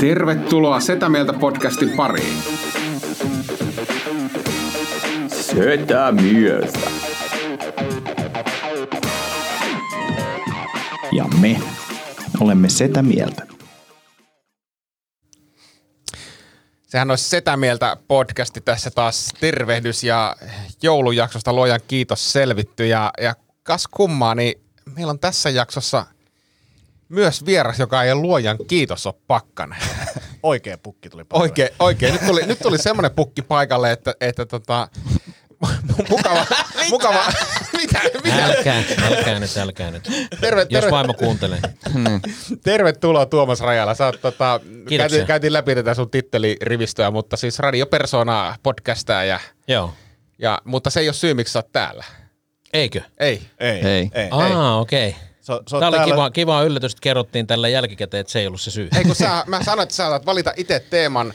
Tervetuloa Setä Mieltä podcastin pariin. Setä mieltä. Ja me olemme Setä mieltä. Sehän olisi Setä Mieltä podcasti tässä taas tervehdys ja joulujaksosta luojan kiitos selvitty ja, ja kas kummaa, niin meillä on tässä jaksossa myös vieras, joka ei luojan kiitos ole pakkana. Oikea pukki tuli paikalle. Oikein, oikein. Nyt tuli, nyt tuli semmoinen pukki paikalle, että, että tota, mukava, mukava, mitä, mitä? Älkää, älkää nyt, älkää nyt. Terve, Jos terve, vaimo kuuntelee. tervetuloa Tuomas Rajala. Sä oot, tota, käytiin, käytiin läpi tätä sun tittelirivistöä, mutta siis radiopersona, podcastaa ja, Joo. ja, mutta se ei ole syy, miksi sä oot täällä. Eikö? Ei. Ei, Ei. ei. ei. Aa, okei. Okay. Se, se on Tämä oli täällä- kiva, kiva yllätys, että kerrottiin tällä jälkikäteen, että se ei ollut se syy. Ei kun sä, mä sanoin, että sä saat valita itse teeman,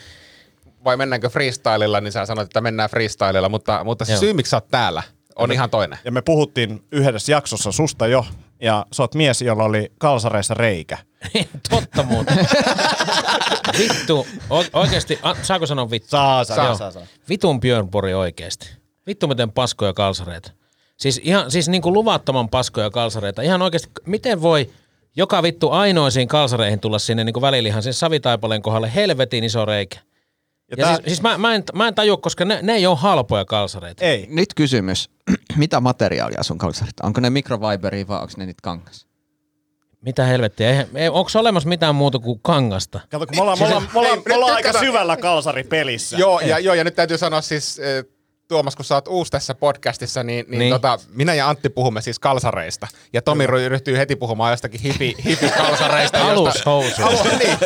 vai mennäänkö freestylella, niin sä sanoit, että mennään freestylella, mutta, mutta se Joo. syy, miksi sä oot täällä, on ihan toinen. Ja me puhuttiin yhdessä jaksossa susta jo, ja sä oot mies, jolla oli kalsareissa reikä. Totta muuten. Vittu, o- oikeesti, a, saako sanoa vittu? Saa, saa, Saa. saa, saa. Vitun Björn Borg oikeesti. Vittu miten paskoja kalsareita. Siis ihan, siis niinku luvattoman paskoja kalsareita. Ihan oikeesti, miten voi joka vittu ainoisiin kalsareihin tulla sinne niinku välilihan sen savitaipaleen kohdalle helvetin iso reikä. Ja, tää- siis, siis mä, mä, en, mä en tajua, koska ne, ne ei ole halpoja kalsareita. Ei. Nyt kysymys. Mitä materiaalia sun kalsarit? Onko ne mikrofiberia vai onko ne niitä kangas? Mitä helvettiä? Eihän- Ei, onko olemassa mitään muuta kuin kangasta? Kato, kun me ollaan, me ollaan, me ollaan, Ei, me ollaan aika syvällä kalsaripelissä. Joo ja, joo, ja nyt täytyy sanoa siis, eh, Tuomas, kun sä oot uusi tässä podcastissa, niin, niin, Niin. Tota, minä ja Antti puhumme siis kalsareista. Ja Tomi ry- ryhtyy heti puhumaan jostakin hipi, hipi-kalsareista. josta- Alushousu. Alu, niin.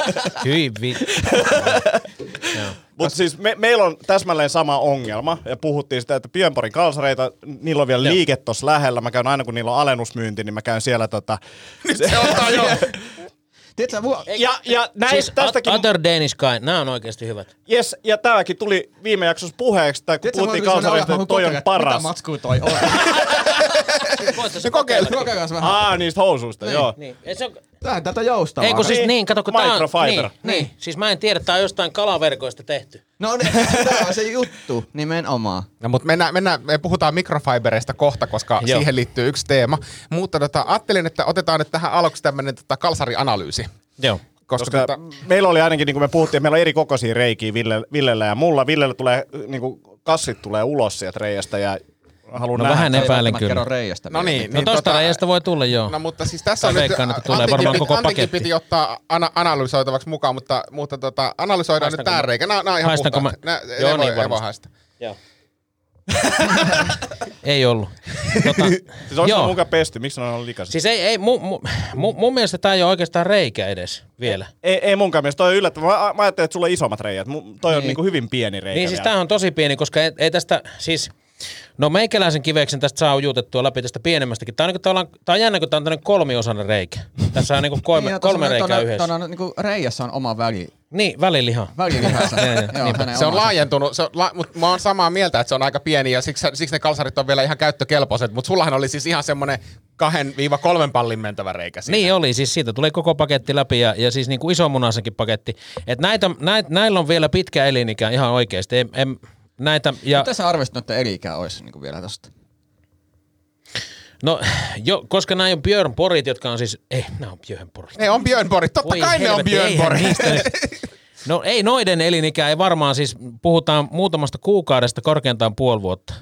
Hyi vittu. Mutta siis me, meillä on täsmälleen sama ongelma, ja puhuttiin sitä, että Björnborgin kalsareita, niillä on vielä Joo. liike tuossa lähellä. Mä käyn aina, kun niillä on alennusmyynti, niin mä käyn siellä tota... Se ottaa jo. Tiedätkö, mua... Ja, ja näin, Siis tästäkin... Other Danish Guy, nämä on oikeasti hyvät. Yes, ja tämäkin tuli viime jaksossa puheeksi, tai kun Tiedätkö, puhuttiin olo, että toi on paras. Mitä matskua toi on? Se kokeile. Kokeillaan vähän. Aa, niistä housuista, joo. Niin. Se on, Tää on tätä joustavaa. ei kun siis Niin, niin, kato kun tää on, microfiber. niin, niin, siis mä en tiedä, tää on jostain kalaverkoista tehty. No niin, tää on se juttu, nimenomaan. No, mutta mennään, mennään, me puhutaan mikrofibereista kohta, koska Joo. Joo. siihen liittyy yksi teema. Mutta tota, ajattelin, että otetaan nyt tähän aluksi tämmöinen tota, kalsarianalyysi. Joo. Koska, Koska tota, meillä oli ainakin, niin kuin me puhuttiin, meillä on eri kokoisia reikiä Ville, Villellä ja mulla. Villellä tulee, niin kuin kassit tulee ulos sieltä reiästä ja haluan No nähdä. vähän Ei epäilen kyllä. kerro reiästä. no niin, No niin tosta reiästä voi tulla joo. No mutta siis tässä on nyt, veikkaan, että tulee varmaan piti- koko paketti. piti ottaa ana- analysoitavaksi mukaan, mutta, mutta tota, analysoidaan Haistanko nyt tää reikä. Nämä, on ihan haistanko puhtaat. mä- Nää, Joo, ei voi, niin ei voi varmasti. haista. Joo. ei ollut. Tota, Siis olisi joo. mukaan pesty, miksi ne on ollut likaiset? Siis ei, ei mu, mu, mu, mun mielestä tää ei ole oikeastaan reikä edes vielä. Ei, ei munkaan mielestä, toi on yllättävää. Mä, mä ajattelin, että sulla on isommat reijät. Toi on Niin. niinku hyvin pieni reikä Niin siis vielä. tämähän on tosi pieni, koska ei, ei tästä, siis, no meikäläisen kiveksen tästä saa ujutettua läpi tästä pienemmästäkin. Tää on, niinku, tavallaan- tää on jännä, kun tää on tämmönen kolmiosainen reikä. Tässä on niinku kolme, Niin, ja kolme tuossa on- reikää tuonne- yhdessä. tuonne niinku reijässä on oma väli. Niin, väliliha. Välilihassa. Joo, Se on laajentunut, se on, la, mutta mä oon samaa mieltä, että se on aika pieni ja siksi, siksi ne kalsarit on vielä ihan käyttökelpoiset, mutta sullahan oli siis ihan semmoinen 2-3 pallin mentävä reikä siinä. Niin oli, siis siitä tuli koko paketti läpi ja, ja siis niin kuin isomunaisenkin paketti. Et näitä, näitä, näillä on vielä pitkä elinikä ihan oikeasti. En, en, näitä, ja, Mitä sä arvestit, että eli-ikä olisi niinku vielä tosta? no, jo, koska nämä on Björn Porit, jotka on siis, ei, nämä on Björn Porit. Ne on Björn Borg, totta Voi kai ne on helvetti, Björn eihän Borg. niistä nyt- No ei noiden elinikä, ei varmaan siis, puhutaan muutamasta kuukaudesta korkeintaan puoli vuotta.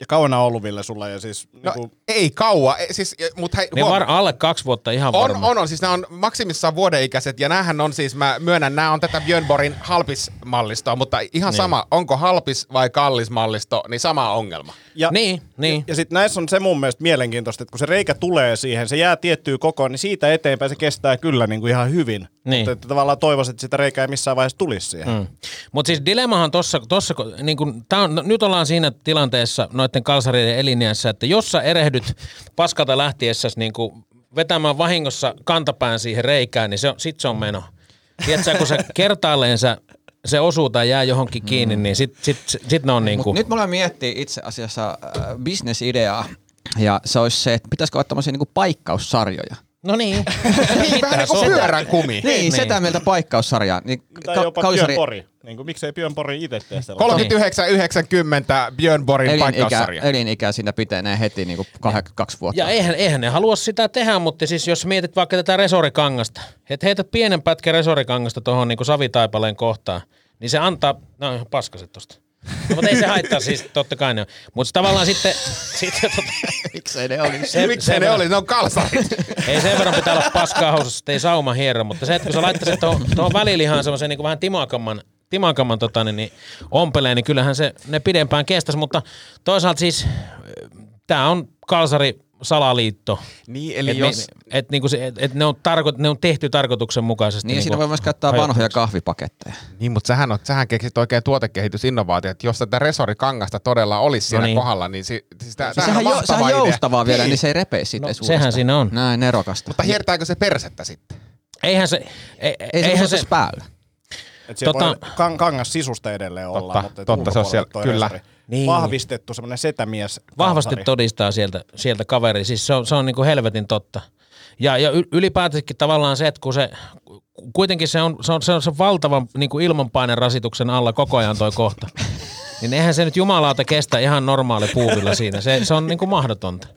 Ja kauan on ollut Ville sulla ja siis... No, niinku, ei kauan, siis, mutta hei, Ne huom- var, alle kaksi vuotta ihan on, varmaan. on, on, siis nämä on maksimissaan vuodenikäiset ja näähän on siis, mä myönnän, nämä on tätä Björn Borgin halpismallistoa, mutta ihan niin. sama, onko halpis vai kallis mallisto, niin sama ongelma. ja, Niin, niin. Ja sitten näissä on se mun mielestä mielenkiintoista, että kun se reikä tulee siihen, se jää tiettyyn kokoon, niin siitä eteenpäin se kestää kyllä niin kuin ihan hyvin Niin. Mutta että tavallaan toivoisin, että sitä reikää ei missään vaiheessa tulisi siihen. Mm. Mutta siis dilemmahan tuossa, tossa, niin kun, tää on, no, nyt ollaan siinä tilanteessa noiden kalsareiden eliniässä, että jos sä erehdyt paskalta lähtiessäsi niin vetämään vahingossa kantapään siihen reikään, niin se on, sit se on meno. Tiedätkö, kun se kertaalleen sä, se osuu tai jää johonkin kiinni, niin sit, sit, sit, sit ne on niin Mut kuin, nyt mulla miettii itse asiassa äh, bisnesideaa, ja se olisi se, että pitäisikö olla tämmöisiä niinku paikkaussarjoja. No niin. Niin, vähän niin kuin pyörän kumi. Niin, Niin. niin. sitä mieltä paikkaussarjaa. Niin Tai ka- jopa kalsari- Björn. Niin kuin, miksei Björn Pori itse tee sellaista? 39-90 Björn Borin elinikä, paikkaussarja. elinikä siinä pitenee heti niinku kah- kaksi vuotta. Ja eihän, eihän ne halua sitä tehdä, mutta siis jos mietit vaikka tätä resorikangasta, että heität pienen pätkän resorikangasta tuohon niin savitaipaleen kohtaan, niin se antaa, no ihan paskaset tosta. No, mutta ei se haittaa siis, totta kai ne on. Mutta tavallaan sitten, sitten tota, Miksei ne olisi? se, Miksei ne oli? Ne on kalsarit. Ei sen verran pitää olla paskaa housussa, että ei sauma hierro, mutta se, että kun sä laittaisit tuohon, tuohon välilihaan semmoisen niin vähän timakamman, timakamman tota, niin, niin ompeleen, niin kyllähän se ne pidempään kestäisi, mutta toisaalta siis tämä on kalsari salaliitto. Niin, eli et, jos... me, et, niinku se, et, et ne, on tarko, ne on tehty tarkoituksenmukaisesti. Niin, niinku siinä voi myös käyttää vanhoja kahvipaketteja. Niin, mutta sähän, on, sähän keksit oikein tuotekehitysinnovaatio, että jos tätä resorikangasta todella olisi siellä No niin. kohdalla, niin si, siis tää, Siis sehän, on jo, sehän idea. joustavaa vielä, niin se ei repee siitä No, edes sehän uudestaan. siinä on. Näin, nerokasta. Mutta hiertääkö se persettä sitten? Eihän se, ei, ei se eihän se se, päällä. Et siellä Tota- voi kan, kangas sisusta edelleen olla, Totta, mutta totta, se on siellä- kyllä. resari. Niin. Vahvistettu semmoinen setämies. vahvasti todistaa sieltä, sieltä kaveri. Siis se on, se on niin kuin helvetin totta. Ja, ja ylipäätänsäkin tavallaan se, että kun se, kuitenkin se on, se on, se on se valtavan niin kuin ilmanpaineen rasituksen alla koko ajan toi kohta. Niin eihän se nyt jumalauta kestä ihan normaali puuvilla siinä. Se, se on niin kuin mahdotonta.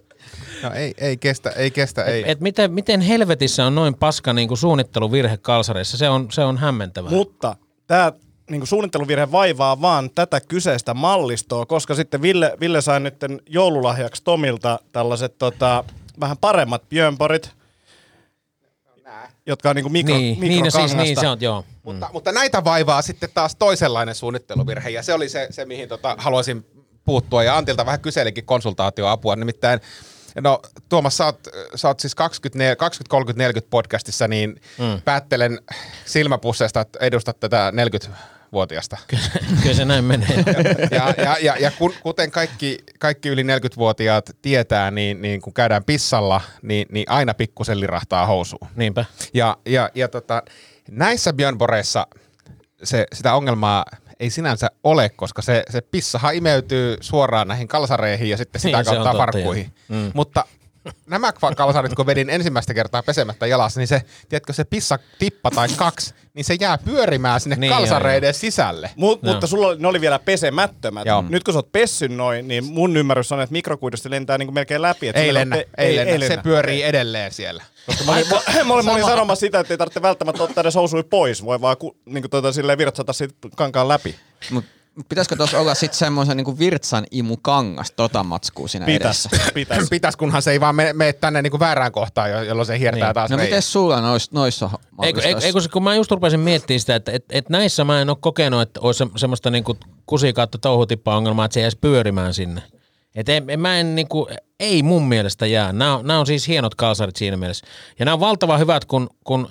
No ei, ei kestä, ei kestä, ei. Et miten, miten helvetissä on noin paska niin kuin suunnitteluvirhe kalsareissa? Se on, se on hämmentävää. Mutta tämä niin suunnitteluvirhe vaivaa vaan tätä kyseistä mallistoa, koska sitten Ville, Ville sai nyt joululahjaksi Tomilta tällaiset tota, vähän paremmat Björnporit, jotka on niin mikro, niin, niin, no siis, niin se on, joo. Mutta, mutta näitä vaivaa sitten taas toisenlainen suunnitteluvirhe, ja se oli se, se mihin tota, haluaisin puuttua, ja Antilta vähän kyselikin konsultaatioapua, nimittäin No Tuomas, sä oot, sä oot siis 20, 20 30, 40 podcastissa, niin mm. päättelen silmäpusseista, että edustat tätä 40-vuotiasta. Kyllä se näin menee. Ja, ja, ja, ja kun, kuten kaikki, kaikki yli 40-vuotiaat tietää, niin, niin kun käydään pissalla, niin, niin aina pikkusen lirahtaa housuun. Niinpä. Ja, ja, ja tota, näissä Björnboreissa se, sitä ongelmaa ei sinänsä ole, koska se, se pissahan imeytyy suoraan näihin kalsareihin ja sitten sitä Niin, kautta farkkuihin. Mm. Mutta nämä kalsarit, kun vedin ensimmäistä kertaa pesemättä jalassa, niin se, tiedätkö, se pissa tippa tai kaksi, niin se jää pyörimään sinne Niin, niin, joo, kalsareiden sisälle. Mut, Joo. mutta sulla oli, ne oli vielä pesemättömät. Joo. Nyt kun sä oot pessyn noin, niin mun ymmärrys on, että mikrokuidusta lentää niin kuin melkein läpi. Että Ei lennä, pe- ei, lennä. se pyörii edelleen siellä. Mä olin, mä, mä olin, mä olin sanomassa sitä, että ei tarvitse välttämättä ottaa edes housui pois. Voi vaan ku, niin kuin tuota, silleen virtsata siitä kankaan läpi. Mut pitäisikö tuossa olla sitten semmoisen niinku virtsan imukangas tota matskua siinä Pitäis, edessä? pitäis. Pitäis, kunhan se ei vaan mene, mene tänne niinku väärään kohtaan, jo- jolloin se hiertää Niin. taas No miten sulla nois, noissa Eikö, eikö, kun mä just rupesin miettimään sitä, että et, et näissä mä en ole kokenut, että olisi se, semmoista niinku kusi kautta touhutippa-ongelmaa, että se jäisi pyörimään sinne. Et en, en, mä en niinku, ei mun mielestä jää. Nämä on, nämä on siis hienot kalsarit siinä mielessä. Ja nämä on valtavan hyvät, kun, kun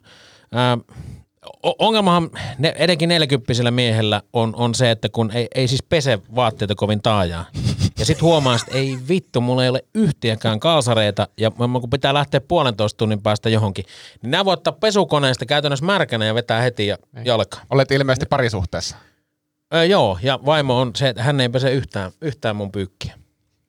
ää, o- ongelmahan ne, edenkin 40 miehellä on, on se, että kun ei, ei siis pese vaatteita kovin taajaa. Ja sit huomaa, että ei vittu, mulla ei ole yhtiäkään kalsareita ja kun pitää lähteä puolentoista tunnin päästä johonkin, niin nämä voi ottaa pesukoneesta käytännössä märkänä ja vetää heti ja jalka. Olet ilmeisesti parisuhteessa. Öö, joo, ja vaimo on se, että hän ei pese yhtään, yhtään mun pyykkiä.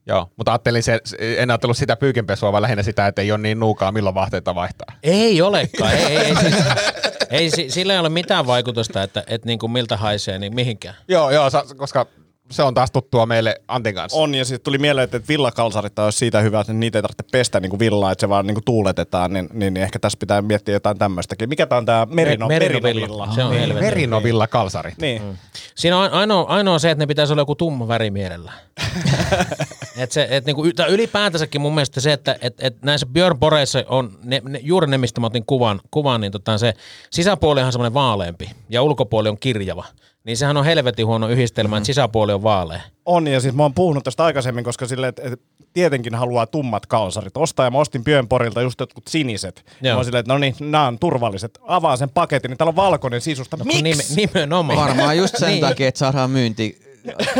Joo, mutta ajattelin se, en ajatellut sitä pyykinpesua, vaan lähinnä sitä, että ei ole niin nuukaa, milloin vaatteita vaihtaa. Ei olekaan, ei, ei, ei, siis, ei si- sillä ei ole mitään vaikutusta, että, että niin kuin miltä haisee, niin mihinkään. Joo, joo, sa- koska se on taas tuttua meille Antin kanssa. On, ja sitten tuli mieleen, että villakalsarit olisi siitä hyvä, että niitä ei tarvitse pestä niin kuin villaa, että se vaan niin kuin tuuletetaan, niin, niin, niin, ehkä tässä pitää miettiä jotain tämmöistäkin. Mikä tämä on tämä merino, Me- merinovilla? Se on niin. helvetin. Merinovilla kalsarit. Niin. Siinä on ainoa, ainoa se, että ne pitäisi olla joku tumma väri mielellään. Et se, et niinku, tai ylipäätänsäkin mun mielestä se, että et, et näissä Björn Boreissa on ne, ne, juuri ne, mistä mä otin kuvan, kuvan niin tota, se sisäpuoli on semmoinen vaaleampi ja ulkopuoli on kirjava. Niin sehän on helvetin huono yhdistelmä, että sisäpuoli on vaalea. On, ja siis mä oon puhunut tästä aikaisemmin, koska sille, että et tietenkin haluaa tummat kalsarit ostaa, ja mä ostin Björnporilta just jotkut siniset. Joo. Mä oon silleen, että no niin, nämä on turvalliset. Avaa sen paketin, niin täällä on valkoinen sisusta. No, Miksi? nime, nimenomaan. Varmaan just sen Niin. takia, että saadaan myynti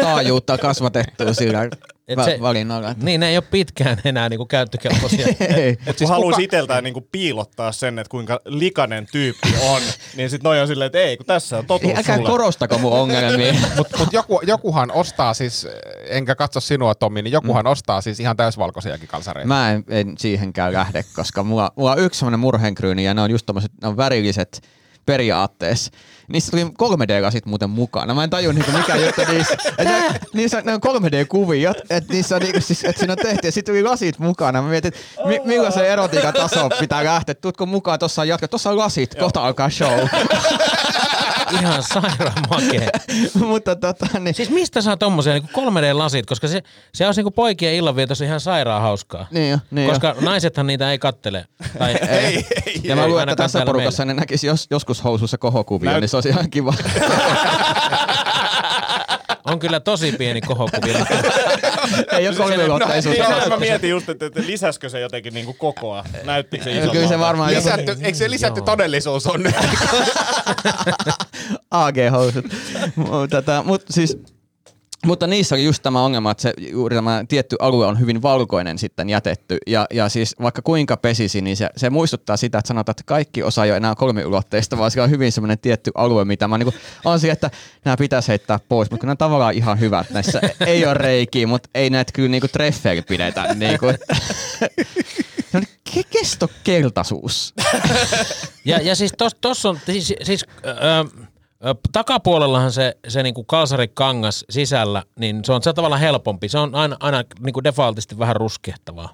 taajuutta kasvatettua sillä Et se- valinnalla. Niin, ne ei ole pitkään enää niinku käyttökelpoisia. Ei. Mut kun haluaisi itseltään niinku piilottaa sen, että kuinka likainen tyyppi on, niin sit noi on silleen, että ei, kun tässä on totuus Ei, älkää sulle. korostako mun ongelmia. Mutta mut joku, jokuhan ostaa siis, enkä katso sinua Tommi, niin jokuhan mm. ostaa siis ihan täysvalkoisiakin kalsareita. Mä en, en siihenkään lähde, koska mulla, mulla on yksi semmoinen murhenkryyni ja ne on just tommoset, ne on värilliset periaatteessa. Niissä tuli 3D-lasit muuten mukana. Mä en tajua niinku mikä juttu niissä. Et ne, niissä on, ne on 3D-kuvia, että niissä on niinku, siis, et siinä on tehty ja sitten tuli lasit mukana. Mä mietin, että mi, millaisen erotiikan taso pitää lähteä. Tuutko mukaan, tossa on jatka, tossa on lasit, kohta alkaa show. Ihan sairaan makea. Mutta tota, niin, Siis mistä saa tommosia niin 3D-lasit, koska se, se olisi niin poikien illanvietossa ihan sairaan hauskaa. niin jo, niin koska jo. naisethan niitä ei kattele. Tai, Ei, ei, Ja mä ei luulen, että tässä porukassa ne näkisi jos, joskus housussa kohokuvia, Näyt- niin se olisi ihan kiva. on kyllä tosi pieni kohokuvilla. Ei ole kolmiulotteisuutta. Niin, mä mietin just, että, että lisäskö se jotenkin niinku kokoa? Näyttikö se isommalta? Kyllä se varmaan joku Lisätty, eikö se lisätty todellisuus on nyt? AG-housut. mutta, mut siis, mutta niissä oli just tämä ongelma, että se, juuri tämä tietty alue on hyvin valkoinen sitten jätetty. Ja, ja siis vaikka kuinka pesisi, niin se, se muistuttaa sitä, että sanotaan, että kaikki osa ei ole enää kolmiulotteista, vaan siellä on hyvin semmoinen tietty alue, mitä mä niinku, on siihen, että nämä pitäisi heittää pois, mutta kun nämä on tavallaan ihan hyvät. Näissä ei ole reikiä, mutta ei näitä kyllä niinku treffeillä pidetä. Niinku. Se on ke- kestokeltaisuus. Ja, ja siis tossa tos on, siis, siis ö, ö, takapuolellahan se, se niinku kalsarikangas sisällä, niin se on se tavallaan helpompi. Se on aina, aina niinku defaultisti vähän ruskehtavaa.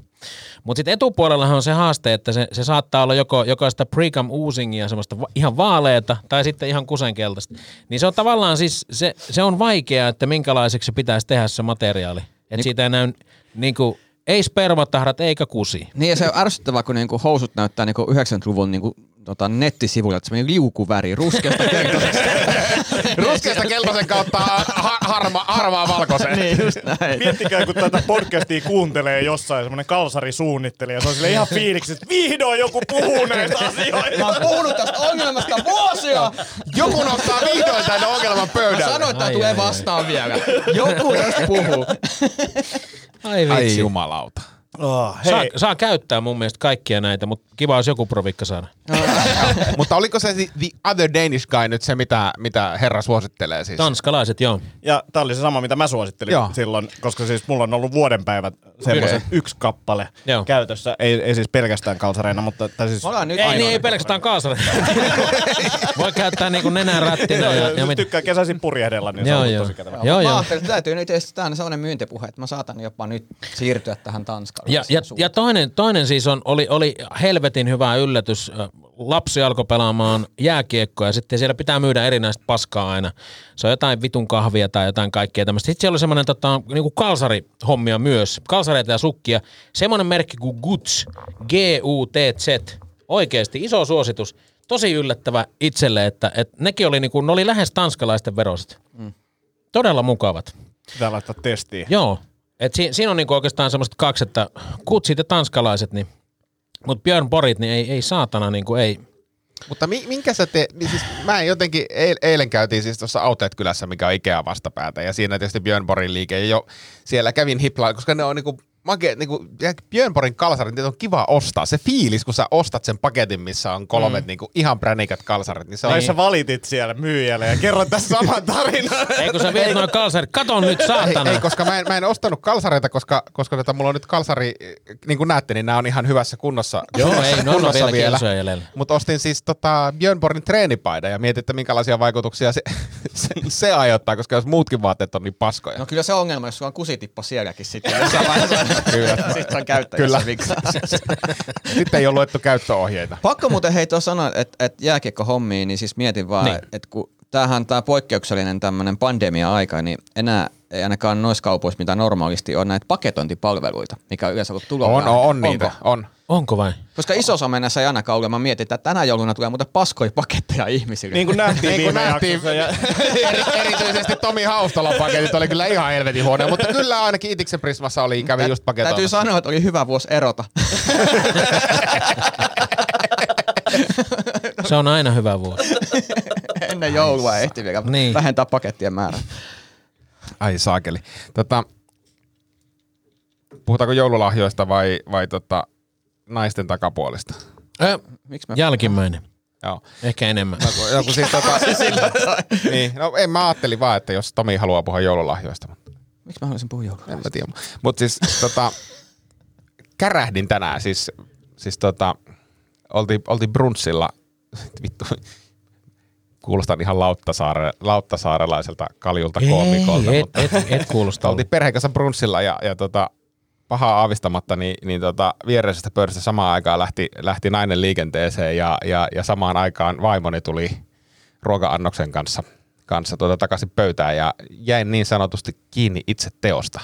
Mutta sitten etupuolellahan on se haaste, että se, se saattaa olla joko, joko sitä precam oosingia, semmoista va- ihan vaaleeta, tai sitten ihan kusenkeltaista. Niin se on tavallaan siis, se, se on vaikeaa, että minkälaiseksi se pitäisi tehdä se materiaali. Että siitä ei näy niinku, ei spermatahrat eikä kusi. Niin ja se on ärsyttävää, kun niinku housut näyttää niinku 90-luvun niinku, tota, nettisivuilla, että semmoinen liukuväri, ruskeasta keltaisesta. Ruskeasta keltaisen kautta ha- harma, harmaa valkoisen. niin just näin. Miettikää, kun tätä podcastia kuuntelee jossain semmoinen kalsarisuunnittelija. Se on sille ihan fiiliksi, että vihdoin joku puhuu näistä asioista. Mä oon puhunut tästä ongelmasta vuosia! Joku nostaa vihdoin tänne ongelman Mä pöydälle. sanoin, että Ai, tulee ai, ai. vastaan vielä. Joku tästä puhuu. Ai vitsi. Ai jumalauta. Oh, Saa, hei, saa käyttää mun mielestä kaikkia näitä, mutta kiva olisi joku provikka saada. Mutta oliko se the- The Other Danish Guy nyt se, mitä, mitä herra suosittelee siis? Tanskalaiset, joo. ja tää oli se sama, mitä mä suosittelin Joo. silloin, koska siis mulla on ollut vuodenpäivät semmoisen yksi kappale Joo. käytössä. Ei, ei siis pelkästään kalsareina, mutta tai siis Ollaan nyt Ei, niin, ei pelkästään kaasare. Voi käyttää niinku nenän rättinä ja, ja mit... tykkää kesäisin purjehdella, niin se Joo, on joo. tosi kätevä. Joo, Mä joo. ajattelin, että täytyy nyt aina sellainen myyntipuhe, että mä saatan jopa nyt siirtyä tähän Tanskaan. Ja, ja, ja toinen, toinen siis on, oli, oli helvetin hyvä yllätys. Lapsi alkoi pelaamaan jääkiekkoa ja sitten siellä pitää myydä erinäistä paskaa aina. Se on jotain vitun kahvia tai jotain kaikkea tämmöistä. Sitten siellä oli semmoinen tota, niinku kalsarihommia myös, kalsareita ja sukkia. Semmoinen merkki kuin Guts, G-U-T-Z. Oikeasti iso suositus. Tosi yllättävä itselle, että, että nekin oli, niinku, ne oli lähes tanskalaisten veroset. Mm. Todella mukavat. Pitää laittaa testiin. Joo. Et si- siinä on niinku oikeastaan semmoiset kaksi, että kutsit ja tanskalaiset, niin, mutta Björn Borit, niin ei, ei saatana, niinku ei. Mutta mi- minkä sä te, niin siis mä en jotenkin, eil- eilen käytiin siis tuossa Autet kylässä, mikä on Ikea vastapäätä, ja siinä tietysti Björn Borin liike, ja jo siellä kävin hiplaa, koska ne on niinku, make, niinku ja Björn Borin kalsarit, on kiva ostaa. Se fiilis, kun sä ostat sen paketin, missä on kolmet mm. niinku ihan pränikät kalsarit, niin se on... Sä valitit siellä myyjälle ja kerroit tässä saman tarinan. Ei kun sä viet noin kalsarit, kato nyt Ei, saatana. ei, koska mä en, mä en ostanut kalsareita, koska, koska tota, mulla on nyt kalsari, niin kuin näette, niin nämä on ihan hyvässä kunnossa. Joo, ei, ne on kunnossa vielä kilsoja jäljellä. Mutta ostin siis tota Björn Borgin treenipaidan ja mietin, että minkälaisia vaikutuksia se, se, se aiheuttaa, koska jos muutkin vaatteet on niin paskoja. No kyllä se on ongelma, jos sulla on kusitippo sielläkin sitten. Kyllä. sitten on käyttäjässä Kyllä. Sitten ei ole luettu käyttöohjeita. Pakko muuten hei tuossa sanoa, että, että jääkiekko hommiin, niin siis mietin vaan, Niin. niin. että kun tämähän tämä poikkeuksellinen tämmöinen pandemia-aika, niin enää ei ainakaan noissa kaupoissa, mitä normaalisti on, näitä paketointipalveluita, mikä on yleensä ollut tuloa. On, on, on niitä, on. Onko vai? Koska isossa mennessä ei ainakaan ole, mä mietin, että tänä jouluna tulee muuten paskoja paketteja ihmisille. Niin kuin nähtiin Niin kuin viime nähtiin. Ja... eri, erityisesti Tomi Haustalan paketit oli kyllä ihan helvetin huonoja, mutta kyllä ainakin Itiksen Prismassa oli, kävi just Täytyy paketoimassa. sanoa, että oli hyvä vuosi erota. Se on aina hyvä vuosi. Ennen joulua ehti vielä Niin. vähentää pakettien määrää. Ai saakeli. Tota, puhutaanko joululahjoista vai, vai tota, naisten takapuolista? Ö, Miksi mä... jälkimmäinen. Joo. Ehkä enemmän. Joku, joku siis tota, niin, no en mä ajattelin vaan, että jos Tomi haluaa puhua joululahjoista, mutta Miksi mä haluaisin puhua joulua? en mä tiedä. Mutta siis tota, kärähdin tänään, siis, siis tota, oltiin, oltiin brunssilla, vittu, kuulostan ihan Lauttasaare, lauttasaarelaiselta kaljulta koomikolta, Ei, et, mutta et, et kuulosta. oltiin perheen kanssa brunssilla ja, ja tota, pahaa aavistamatta, niin, niin tota, viereisestä pöydästä samaan aikaan lähti, lähti nainen liikenteeseen ja, ja, ja samaan aikaan vaimoni tuli ruoka-annoksen kanssa, kanssa tuota, takaisin pöytään ja jäin niin sanotusti kiinni itse teosta.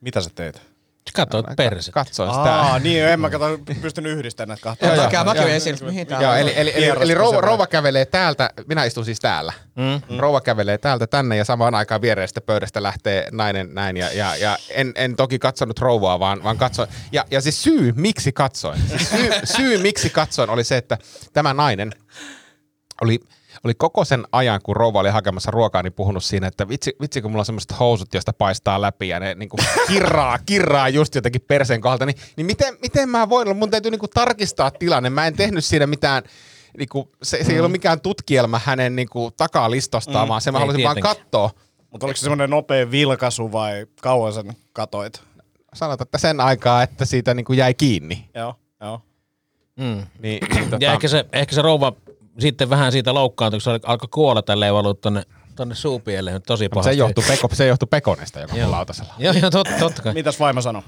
Mitä sä teit? Katsoit perse. Katsoin sitä. Aa, niin, en mä kato, pystynyt yhdistämään näitä kahta. Joo, joo, joo, mäkin esille, mihin tää Joo, on. eli, eli, eli, eli rouva, rouva kävelee täältä, minä istun siis täällä. Mm. Rouva kävelee täältä tänne ja samaan aikaan viereisestä pöydästä lähtee nainen näin. Ja, ja, ja en, en toki katsonut rouvaa, vaan, vaan katsoin. Ja, ja siis syy, miksi katsoin, siis syy, syy, miksi katsoin oli se, että tämä nainen oli, oli koko sen ajan, kun rouva oli hakemassa ruokaa, niin puhunut siinä, että vitsi, vitsi kun mulla on semmoiset housut, josta paistaa läpi ja ne niin kuin kirraa, kirraa just jotenkin perseen kohdalta, niin, niin miten, miten mä voin olla? Mun täytyy niin kuin tarkistaa tilanne. Mä en tehnyt siinä mitään, niin kuin, se, se ei ollut mikään tutkielma hänen niin kuin, takalistostaan, mm, vaan se mä ei halusin vaan tietenkään. katsoa. Mutta oliko se semmoinen nopea vilkaisu vai kauan sen katoit? Sanotaan, että sen aikaa, että siitä niin kuin jäi kiinni. Joo, joo. Mm. Niin, niin, tota, Ja ehkä se, ehkä se rouva sitten vähän siitä loukkaantui, kun se alkoi kuolla tälleen valuu tonne, tonne suupielle. Tosi pahasti. se johtui, peko, se johtui Pekonesta, joka on lautasella. Joo, joo, totta, totta kai. Mitäs vaimo sanoi?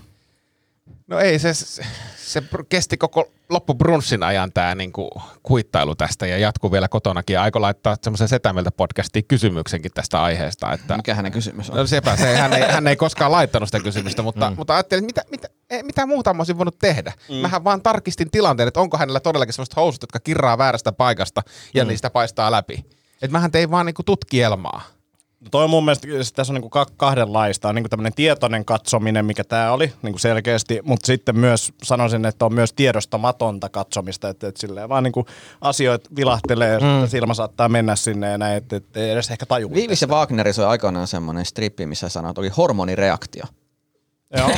No ei, se, se, se kesti koko loppubrunsin ajan tämä niinku kuittailu tästä ja jatkuu vielä kotonakin. Ja aiko laittaa semmoisen Setämiltä podcastiin kysymyksenkin tästä aiheesta. Että, Mikä hänen kysymys on? no sepä, se, hän, ei, hän ei koskaan laittanut sitä kysymystä, mutta, mm. mutta ajattelin, että mitä, mitä, mitä muuta mä olisin voinut tehdä. Mm. Mähän vaan tarkistin tilanteen, että onko hänellä todellakin semmoiset housut, jotka kirraa väärästä paikasta ja mm. niistä paistaa läpi. Että mähän tein vaan niinku tutkielmaa. No toi mun mielestä, siis tässä on niinku ka- kahdenlaista. On niinku tämmöinen tietoinen katsominen, mikä tämä oli niinku selkeästi, mutta sitten myös sanoisin, että on myös tiedostamatonta katsomista, että, että silleen vaan niinku asioita vilahtelee, mm. silmä saattaa mennä sinne ja näin, että, että ei edes ehkä taju. Viivis ja Wagneris oli aikanaan semmoinen strippi, missä sanoi, että oli hormonireaktio. Joo.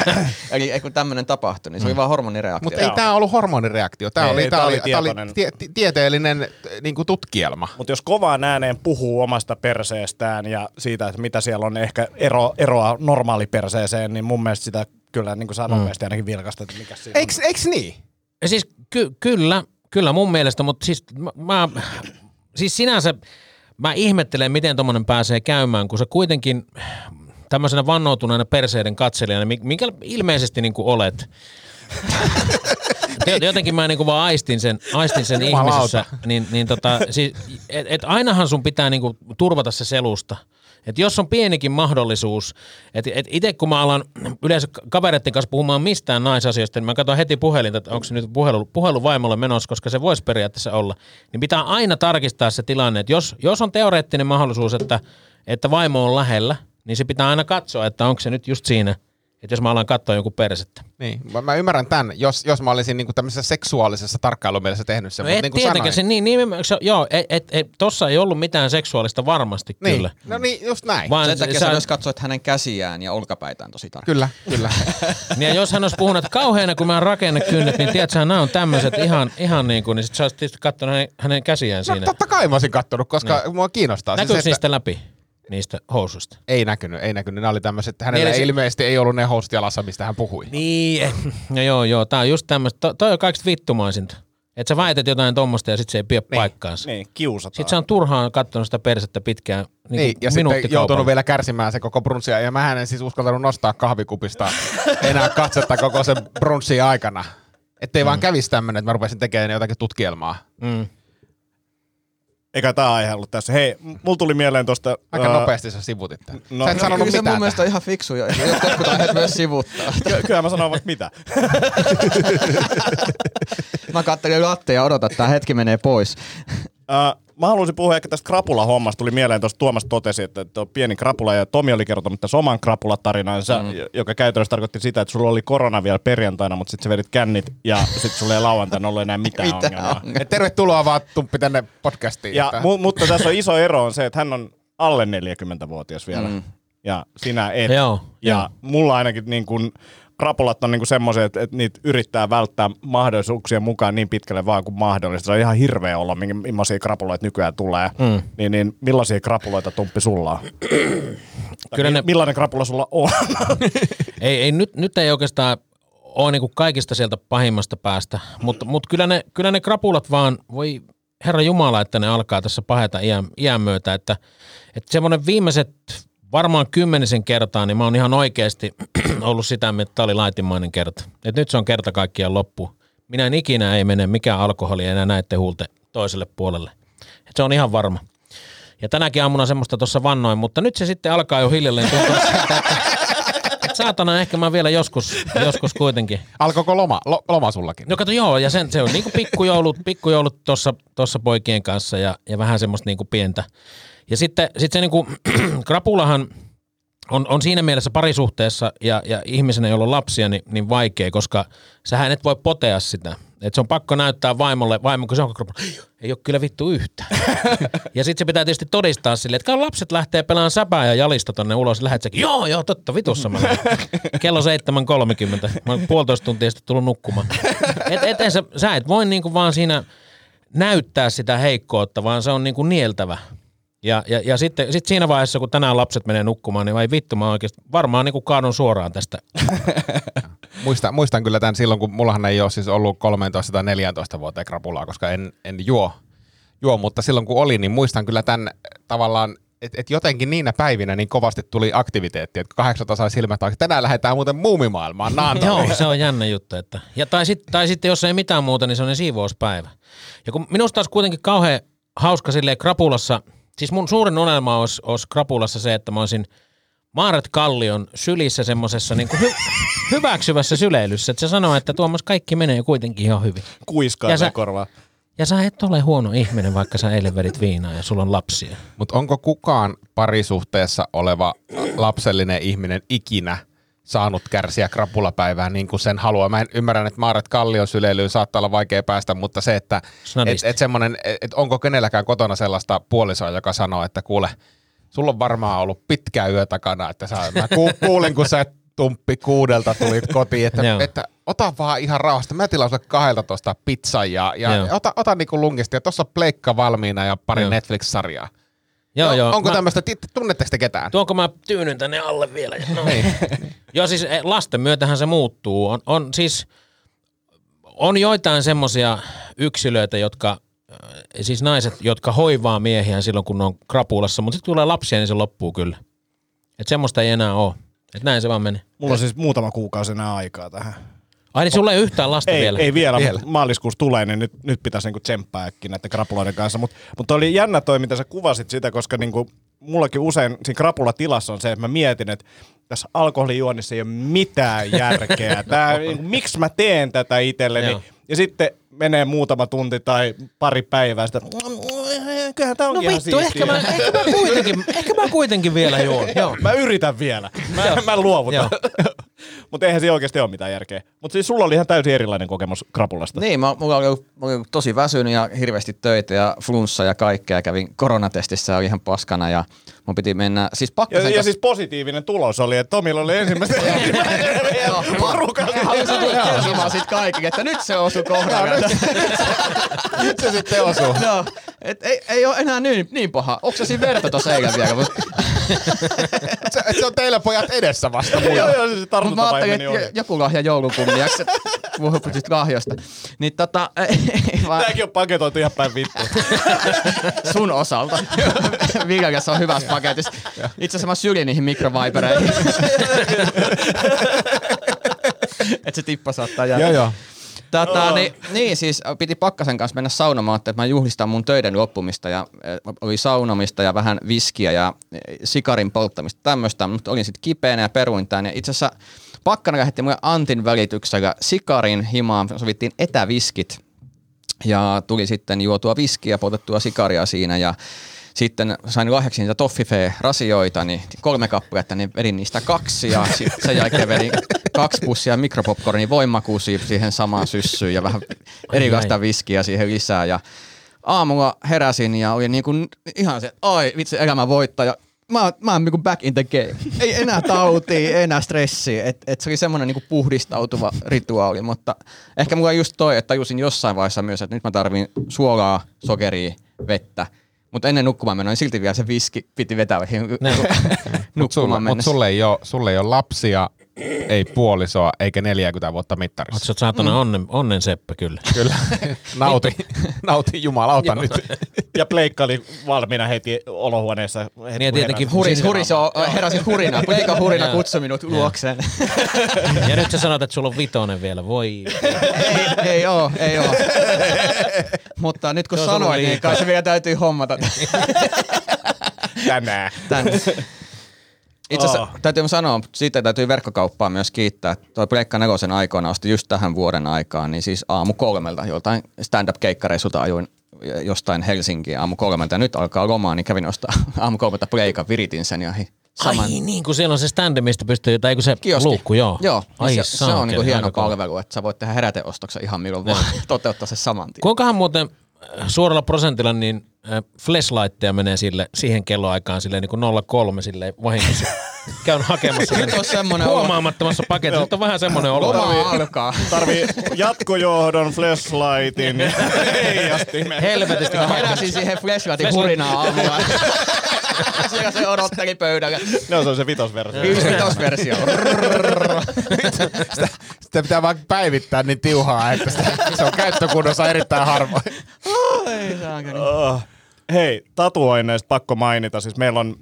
Eli ei kun tämmöinen tapahtui, niin se oli vaan hormonireaktio. Mutta ei tämä ollut hormonireaktio. Tämä oli, tää tää oli, tää oli tie, ti- tieteellinen niin kuin tutkielma. Mutta jos kovaan ääneen puhuu omasta perseestään ja siitä, että mitä siellä on ehkä ero, eroa normaaliperseeseen, niin mun mielestä sitä kyllä niin kuin saa nopeasti ainakin vilkasta, että mikä siinä Eiks, eiks niin? Ja Siis ky- kyllä, kyllä mun mielestä, mutta siis mä, mä siis sinänsä mä ihmettelen, miten tommonen pääsee käymään, kun sä kuitenkin tämmöisenä vannoutuneena perseiden katselijana, mi- minkä ilmeisesti niin kuin olet, Jo- Jotenkin mä niinku vaan aistin sen, aistin sen ihmisessä, niin, niin tota, siis, et, et ainahan sun pitää niinku turvata se selusta. Et jos on pienikin mahdollisuus, että et itse kun mä alan yleensä kavereiden kanssa puhumaan mistään naisasioista, niin mä katson heti puhelinta, että onko se nyt puhelu, puhelu vaimolle menossa, koska se voisi periaatteessa olla. Niin pitää aina tarkistaa se tilanne, että jos, jos on teoreettinen mahdollisuus, että, että vaimo on lähellä, niin se pitää aina katsoa, että onko se nyt just siinä, että jos mä alan katsoa joku persettä. Niin, mä, mä ymmärrän tämän, jos, jos mä olisin niinku tämmöisessä seksuaalisessa tarkkailumielessä tehnyt sen. No et niin tietenkään, se, niin, niin, se, joo, et, et, et, tossa ei ollut mitään seksuaalista varmasti niin, kyllä. No niin, just näin. Vaan Sen takia sä- sä myös katsoit hänen käsiään ja olkapäitään tosi tarkkaan. Kyllä, kyllä. Niin ja jos hän olisi puhunut, että kauheana kun mä rakennekynnet, niin tiedätkö, nämä on tämmöiset ihan, ihan niin kuin, niin sit sä olisit tietysti katsonut hänen, hänen käsiään no, siinä. totta kai mä olisin kattonut, koska mua kiinnostaa. Näkyykö että- niistä läpi, niistä housuista? Ei näkynyt, ei näkynyt. Nämä oli tämmöiset, hänellä Niin, se- ilmeisesti ei ollut ne host jalassa, mistä hän puhui. Niin, no joo, joo, tää on just tämmöistä, to, toi on kaikista vittumaisinta. Että sä väität jotain tommosta ja sit se ei pidä niin. paikkaansa. Niin. Kiusataan. Sitten sä on turhaan katsonut sitä persettä pitkään niin, Niin, ja sitten joutunut vielä kärsimään se koko brunssia, ja mä en siis uskaltanut nostaa kahvikupista enää katsetta koko sen brunssin aikana. Ettei mm. vaan kävisi tämmönen, että mä rupesin tekemään jotakin tutkielmaa. Mm. Eikä tämä aihe ollut tässä. Hei, mulla tuli mieleen tuosta... Aika ää, nopeasti sä sivutit tämän. No, sä et no, sanonut Kyllä se mun mitään mielestä on ihan fiksu jo. Jotkut aiheet myös sivuttaa. ky- Kyllä mä sanon vaikka mitä. Mä kattelin lattia ja odotan, että tämä hetki menee pois. Uh, mä haluaisin puhua ehkä tästä krapula-hommasta. Tuli mieleen, tuossa Tuomas totesi, että, että on pieni krapula ja Tomi oli kertonut tässä oman krapulatarinansa, mm. joka käytännössä tarkoitti sitä, että sulla oli korona vielä perjantaina, mutta sitten sä vedit kännit ja sitten sulla ei lauantaina ollut enää mitään Mitä ongelmaa. on? Et tervetuloa vaan Tumppi tänne podcastiin. Ja, mu- mutta tässä on iso ero on se, että hän on alle 40-vuotias vielä. Mm. Ja sinä et. Joo, ja joo. mulla ainakin niin kun, krapulat on niin semmoisia, että, että niitä yrittää välttää mahdollisuuksien mukaan niin pitkälle vaan kuin mahdollista. Se on ihan hirveä olla, millaisia krapuloita nykyään tulee. Mm. Niin, niin millaisia krapuloita Tumppi sulla on? Kyllä ne- Millainen krapula sulla on? Ei, ei nyt, nyt ei oikeastaan ole niinku kaikista sieltä pahimmasta päästä, mutta, mutta kyllä, ne, kyllä ne krapulat vaan, voi herra Jumala, että ne alkaa tässä paheta iän, iän myötä, että, että semmoinen viimeiset varmaan kymmenisen kertaa, niin mä oon ihan oikeasti ollut sitä, että tämä oli laitimainen kerta. Et nyt se on kerta kaikkiaan loppu. Minä en ikinä ei mene mikään alkoholi enää näette huulte toiselle puolelle. Et se on ihan varma. Ja tänäkin aamuna semmoista tuossa vannoin, mutta nyt se sitten alkaa jo hiljalleen tuntua siltä, että että saatana ehkä mä vielä joskus, joskus kuitenkin. Alkoiko loma, lo, loma sullakin? No kato joo, ja sen, se on niinku pikkujoulut, pikkujoulut tuossa poikien kanssa ja, ja vähän semmoista niinku pientä. Ja sitten sit se niinku, krapulahan on, on siinä mielessä parisuhteessa ja, ja ihmisenä, jolla on lapsia, niin, niin vaikea, koska sähän et voi potea sitä. Et se on pakko näyttää vaimolle, vaimo, kun se on krapula, ei, ole kyllä vittu yhtään. ja sitten se pitää tietysti todistaa silleen, että kun lapset lähtee pelaamaan säpää ja jalista tonne ulos, lähet säkin, joo, joo, totta, vitussa mä lähden. Kello 7.30, mä oon puolitoista tuntia sitten tullut nukkumaan. Et, et, et, sä, sä et voi niinku vaan siinä näyttää sitä heikkoutta, vaan se on niinku nieltävä. Ja, ja, ja sitten sit siinä vaiheessa, kun tänään lapset menee nukkumaan, niin vai vittu, mä oikeasti varmaan niin kaadun suoraan tästä. Muistan, muistan kyllä tämän silloin, kun mullahan ei ole siis ollut 13 tai 14 vuoteen krapulaa, koska en, en juo, juo, mutta silloin kun oli, niin muistan kyllä tämän eh, tavallaan, että et jotenkin niinä päivinä niin kovasti tuli aktiviteetti, että kahdeksan sai silmät auki. Tänään lähdetään muuten muumimaailmaan. Joo, se on jännä juttu. Että. Ja, tai, sit, tai sitten jos ei mitään muuta, niin se on ne siivouspäivä. Ja kun minusta olisi kuitenkin kauhean hauska silleen krapulassa, siis mun suurin unelma olisi, olisi krapulassa se, että mä olisin Maaret Kallion sylissä semmoisessa niin hy- hyväksyvässä syleilyssä, että se sanoo, että Tuomas kaikki menee kuitenkin ihan hyvin. Kuiskaa Ja sä- korvaa. Ja sä et ole huono ihminen, vaikka sä eilen vedit viinaa ja sulla on lapsia. Mutta onko kukaan parisuhteessa oleva lapsellinen ihminen ikinä saanut kärsiä krapulapäivää niin kuin sen haluaa? Mä en ymmärrän, että Maaret Kallion syleilyyn saattaa olla vaikea päästä, mutta se, että et, et semmonen, et onko kenelläkään kotona sellaista puolisoa, joka sanoo, että kuule, sulla on varmaan ollut pitkä yö takana, että sä, mä ku, kuulin, kun sä tumppi kuudelta tulit kotiin, että, Joo. että ota vaan ihan rauhasta. Mä tilaan sulle 12 pizzaa ja, ja ota, ota niinku lungista ja tuossa on pleikka valmiina ja pari. Netflix-sarjaa. Joo, No, joo. Onko Mä- tämmöistä, tunnetteko te ketään? Tuonko mä tyynyn tänne alle vielä? No. Joo, siis eh, lasten myötähän se muuttuu. On, on siis, on joitain semmoisia yksilöitä, jotka, äh, siis naiset, jotka hoivaa miehiään silloin, kun ne on krapulassa, mutta sitten tulee lapsia, niin se loppuu kyllä. Että semmoista ei enää ole. Että näin se vaan menee. Mulla on siis muutama kuukausi enää aikaa tähän. Ai niin sulla ei yhtään lasta Ei vielä? ei vielä, Vielä. maaliskuussa tulee, niin nyt, nyt pitäisi niinku tsemppaa äkkiä näiden krapuloiden kanssa. Mutta mut oli jännä toi, mitä sä kuvasit sitä, koska niinku, mullakin usein siinä krapulatilassa on se, että mä mietin, että tässä alkoholijuonnissa ei ole mitään järkeä. Tää, niinku, miksi mä teen tätä itselleni? Joo. Ja sitten menee muutama tunti tai pari päivää sitä, kyllähän tää No onkin ihan vittu, siistiä. ehkä mä, ehkä, mä kuitenkin, ehkä mä kuitenkin vielä juon. Joo. Mä yritän vielä. Mä, mä luovutan. Joo. Mutta eihän siinä oikeasti ole mitään järkeä. Mutta siis sulla oli ihan täysin erilainen kokemus krapulasta. Niin, mä, mulla oli, mä olin tosi väsynyt ja hirveästi töitä ja flunssa ja kaikkea. Kävin koronatestissä ihan paskana ja mun piti mennä, siis Ja, ja kanssa- siis positiivinen tulos oli, että Tomilla oli ensimmäistä porukalla. Haluaisin kertomaan sit kaikille, että nyt se osui kohdalle. Nyt se sitten osuu. Joo, et ei, ei ole enää niin, niin paha. Oksasin verta tuossa eilen vielä. Se, se on teillä pojat edessä vasta. Joo, joo, se mut mä ajattelin, meni että ohi. joku lahja joulun kunniaksi. Puhuttiin sit lahjoista. Niin tota, ei, vaan Tääkin on paketoitu ihan päin vittu. sun osalta. Viljassa on hyvässä paketissa. Itse asiassa mä sylin niihin mikrovaipereihin. että se tippa saattaa jäädä. Joo, joo. Tätä, niin, niin, siis piti Pakkasen kanssa mennä saunomaan, että mä juhlistan mun töiden loppumista ja eh, oli saunomista ja vähän viskiä ja eh, sikarin polttamista tämmöistä, mutta olin sitten kipeänä ja peruin tämän. Ja itse asiassa Pakkanen lähetti mulle Antin välityksellä sikarin himaan, sovittiin etäviskit ja tuli sitten juotua viskiä, poltettua sikaria siinä ja sitten sain lahjaksi niitä toffifee-rasioita, niin kolme kappaletta, niin vedin niistä kaksi ja sitten sen jälkeen vedin kaksi pussia mikropopcornin voimakuusia siihen samaan syssyyn ja vähän erilaista viskiä siihen lisää ja aamulla heräsin ja oli niin kuin ihan se, ai vitsi elämä voittaja. Mä, mä oon niinku back in the game. Ei enää tautia, ei enää stressiä. Et, et se oli semmoinen niinku puhdistautuva rituaali, mutta ehkä mulla on just toi, että tajusin jossain vaiheessa myös, että nyt mä tarvin suolaa, sokeria, vettä. Mutta ennen nukkumaan menoa, niin silti vielä se viski piti vetää Mutta nukkumaan mut mennessä. sulle, ei ole, sulle ei ole lapsia, ei puolisoa, eikä 40 vuotta mittarissa. Sä saatana Mm. onnen, onnen seppä kyllä. Kyllä. nauti, nauti jumalauta nyt. Ja pleikka oli valmiina heti olohuoneessa. Heti, Niin ja tietenkin. Huris, huris, heräsin hurina. Pleika hurina kutsui minut luokseen. Ja nyt sä sanot, että sulla on vitonen vielä. Voi. ei, ei oo, ei oo. Mutta nyt kun sanoin, niin liikaa. kai se vielä täytyy hommata Tänään. tänne. Itse asiassa täytyy sanoa, siitä täytyy verkkokauppaa myös kiittää. Tuo Pleikka Nelosen aikoina osti just tähän vuoden aikaan, niin siis aamu kolmelta joltain stand-up-keikkareissulta ajuin jostain Helsinkiin aamu kolmelta. Ja nyt alkaa lomaa, niin kävin ostaa aamu kolmelta Pleikan, viritin sen ja hi- saman Ai niin, kun siellä on se standi, mistä pystyy, tai kun se kioski. luukku, joo. Joo, Ai se, se on saakeli, niinku hieno palvelu, että sä voit tehdä heräteostoksen ihan milloin vaan toteuttaa se saman tien. Kuinkahan muuten suoralla prosentilla niin flashlightteja menee sille, siihen kelloaikaan silleen niin kuin 03 silleen vahingossa. Käyn hakemassa Nyt on semmonen olo. huomaamattomassa paketissa. Nyt on vähän semmoinen olo. Loma alkaa. Tarvii jatkojohdon, flashlightin, heijastimen. Helvetisti. Mä heräsin siihen flashlightin hurinaan aamulla. Siellä se odotteli pöydällä. No se on se vitosversio. Yksi vitosversio. Sitä, sitä pitää vaan päivittää niin tiuhaa, että sitä, se on käyttökunnossa erittäin harvoin. Oh. Hei, tatuoinneista pakko mainita. Siis meillä on,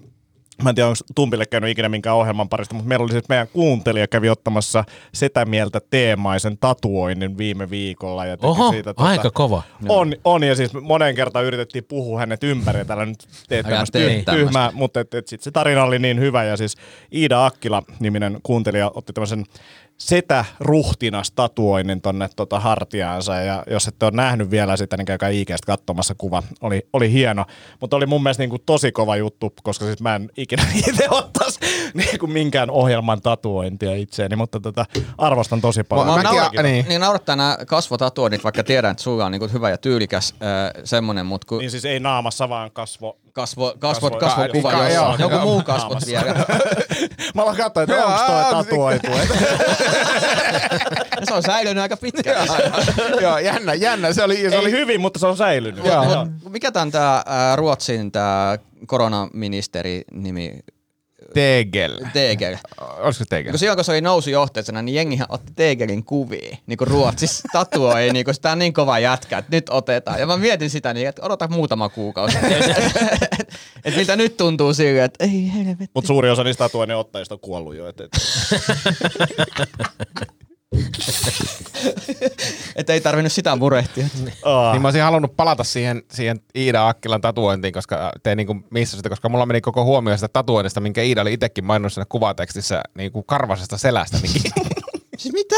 mä en tiedä onko Tumpille käynyt ikinä minkään ohjelman parista, mutta meillä oli siis meidän kuuntelija kävi ottamassa setä mieltä teemaisen tatuoinnin viime viikolla. Ja Oho, siitä, aika kova. On, on, ja siis monen kertaan yritettiin puhua hänet ympäri, täällä nyt teet tämmöistä tyhmää, mutta et, et sit se tarina oli niin hyvä, ja siis Iida Akkila-niminen kuuntelija otti tämmöisen setä ruhtinas tatuoinnin tonne tota hartiaansa, ja jos ette ole nähnyt vielä sitä, niin käykää IGstä katsomassa kuva. Oli, oli hieno, mutta oli mun mielestä niin kuin tosi kova juttu, koska siis mä en ikinä itse ottaisi niin kuin minkään ohjelman tatuointia itseäni, mutta tota, arvostan tosi paljon. Mä- mä Mielenkiintoista. niin. Niin naurattaa nämä kasvotatuoinnit, vaikka tiedän, että sulla on niinku hyvä ja tyylikäs äh, semmonen, mutta kun Niin siis ei naamassa, vaan kasvo, kasvo, kasvot, Kasvo- kasvokuva, Ka- jossa joo, on joku muu kasvot vielä. Mä aloin katsoa, että onko toi tatuoitu. Se on säilynyt aika pitkään. Joo, jännä, jännä. Se oli, se oli hyvin, mutta se on säilynyt. Joo. Mikä tämän tää ää, Ruotsin tää koronaministeri nimi Tegel. Tegel? Olisiko Tegel? Kun silloin kun se oli nousujohteisena, niin jengihän otti Tegelin kuvia, niin kuin Ruotsissa tatuoi, niin kuin sitä on niin kova jätkä, että nyt otetaan. Ja mä mietin sitä niin, että odota muutama kuukausi. että et miltä nyt tuntuu silleen, että ei helvetti. Mutta suuri osa niistä tatuoinnin ottajista on kuollut jo. Et, et. Että ei tarvinnut sitä murehtia. Aa. Niin mä olisin halunnut palata siihen, siihen Iida Akkilan tatuointiin, koska tein niinku missä sitä, koska mulla meni koko huomio sitä tatuoinnista, minkä Iida oli itsekin maininnut siinä kuvatekstissä niinku karvasesta selästä. Niin Siis mitä?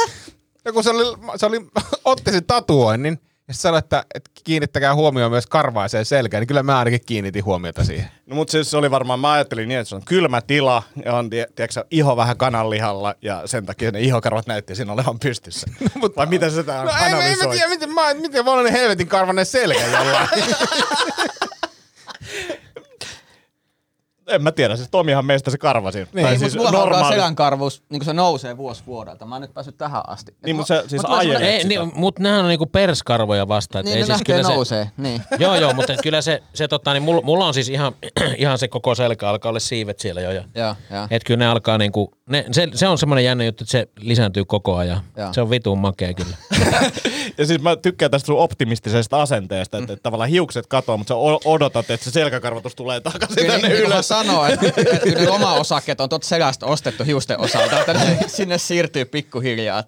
ja kun se oli, se oli, otti sen tatuoinnin ja sitten sanoi, että, että kiinnittäkää huomioon myös karvaiseen selkään, niin kyllä mä ainakin kiinnitin huomiota siihen. No, mutta siis se oli varmaan, mä ajattelin niin, että se on kylmä tila ja on tie, tiedätkö, iho vähän kananlihalla ja sen takia ne ihokarvat näytti siinä olevan pystyssä. Mut, Vai miten se tää No en, en, mä tiedä, miten, mä, miten voi olla niin helvetin karvanen selkä jollain. En mä tiedä, siis Tomihan meistä se karvasi. Niin, tai mutta siis mulla alkaa normaali. selän karvuus, niin kuin se nousee vuosi vuodelta. Mä oon nyt päässyt tähän asti. Niin, mutta se siis Mut semmonen- Ei, sitä. niin, mutta nehän on niinku perskarvoja vasta. et Niin, ei ne siis lähtee kyllä se, nousee. Niin. Joo, joo, mutta kyllä se, se tota, niin mulla, mulla on siis ihan, ihan se koko selkä alkaa olla siivet siellä jo. Ja, Joo, joo. et kyllä ne alkaa niinku, ne, se, se, on semmoinen jännä juttu, että se lisääntyy koko ajan. Joo. Se on vitun makea kyllä. Ja siis mä tykkään tästä sun optimistisesta asenteesta, että, että tavallaan hiukset katoaa, mutta sä odotat, että se selkäkarvatus tulee takaisin Kyllä tänne niin, ylös. Sanoo, että, että kyllä ne loma-osakkeet on tuota selästä ostettu hiusten osalta, että ne sinne siirtyy pikkuhiljaa.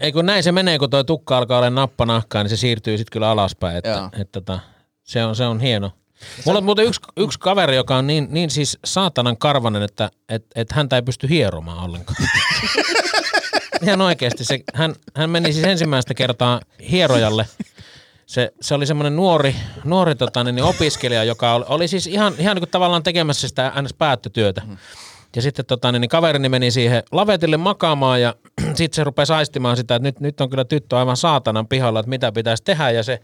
Ei kun näin se menee, kun tuo tukka alkaa olla nappanahkaa, niin se siirtyy sitten kyllä alaspäin. Että, Joo. että, että, se, on, se on hieno. Mulla on muuten yksi, yksi kaveri, joka on niin, niin siis saatanan karvanen, että et, et häntä ei pysty hieromaan ollenkaan. Ihan oikeasti. Se, hän, hän meni siis ensimmäistä kertaa hierojalle. Se, se oli semmoinen nuori, nuori tota, niin, opiskelija, joka oli, oli siis ihan, ihan niin kuin tavallaan tekemässä sitä ns. päättötyötä. Ja sitten tota, niin, niin kaverini meni siihen lavetille makaamaan ja sitten se rupesi aistimaan sitä, että nyt, nyt on kyllä tyttö aivan saatanan pihalla, että mitä pitäisi tehdä. Ja se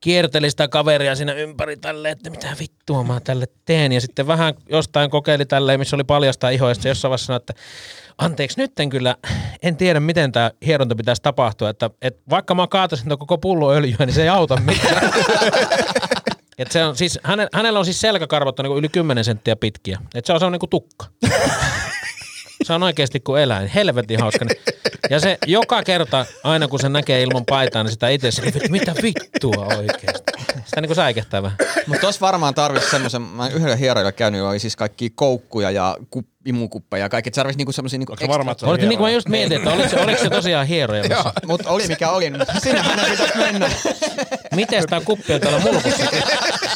kierteli sitä kaveria siinä ympäri tälleen, että mitä vittua mä tälle teen. Ja sitten vähän jostain kokeili tälleen, missä oli paljasta ihoa. Ja jossain vaiheessa sanoi, että anteeksi, nyt en kyllä, en tiedä miten tämä hieronta pitäisi tapahtua. Että, että vaikka mä kaataisin koko pullo öljyä, niin se ei auta mitään. Et se on siis, hänellä, hänellä on siis selkäkarvot on niin yli 10 senttiä pitkiä. Et se on semmoinen kuin tukka. Se on oikeasti kuin eläin. Helvetin hauska. Ja se joka kerta, aina kun se näkee ilman paitaa, niin sitä itse se, mitä vittua oikeasti. Sitä niin kuin säikehtää vähän. Mutta tuossa varmaan tarvitsisi semmoisen, mä yhdellä hieroilla käynyt, oli siis kaikki koukkuja ja ku, imukuppeja ja kaikki. Et Se tarvitsisi niinku semmoisia niinku Onko varma, että se on Olet, niin kuin mä just mietin, että oliko se, oliko se tosiaan hieroja. Mutta oli mikä oli, niin sinne hänen pitäisi mennä. Miten tämä kuppi on täällä mulkussa?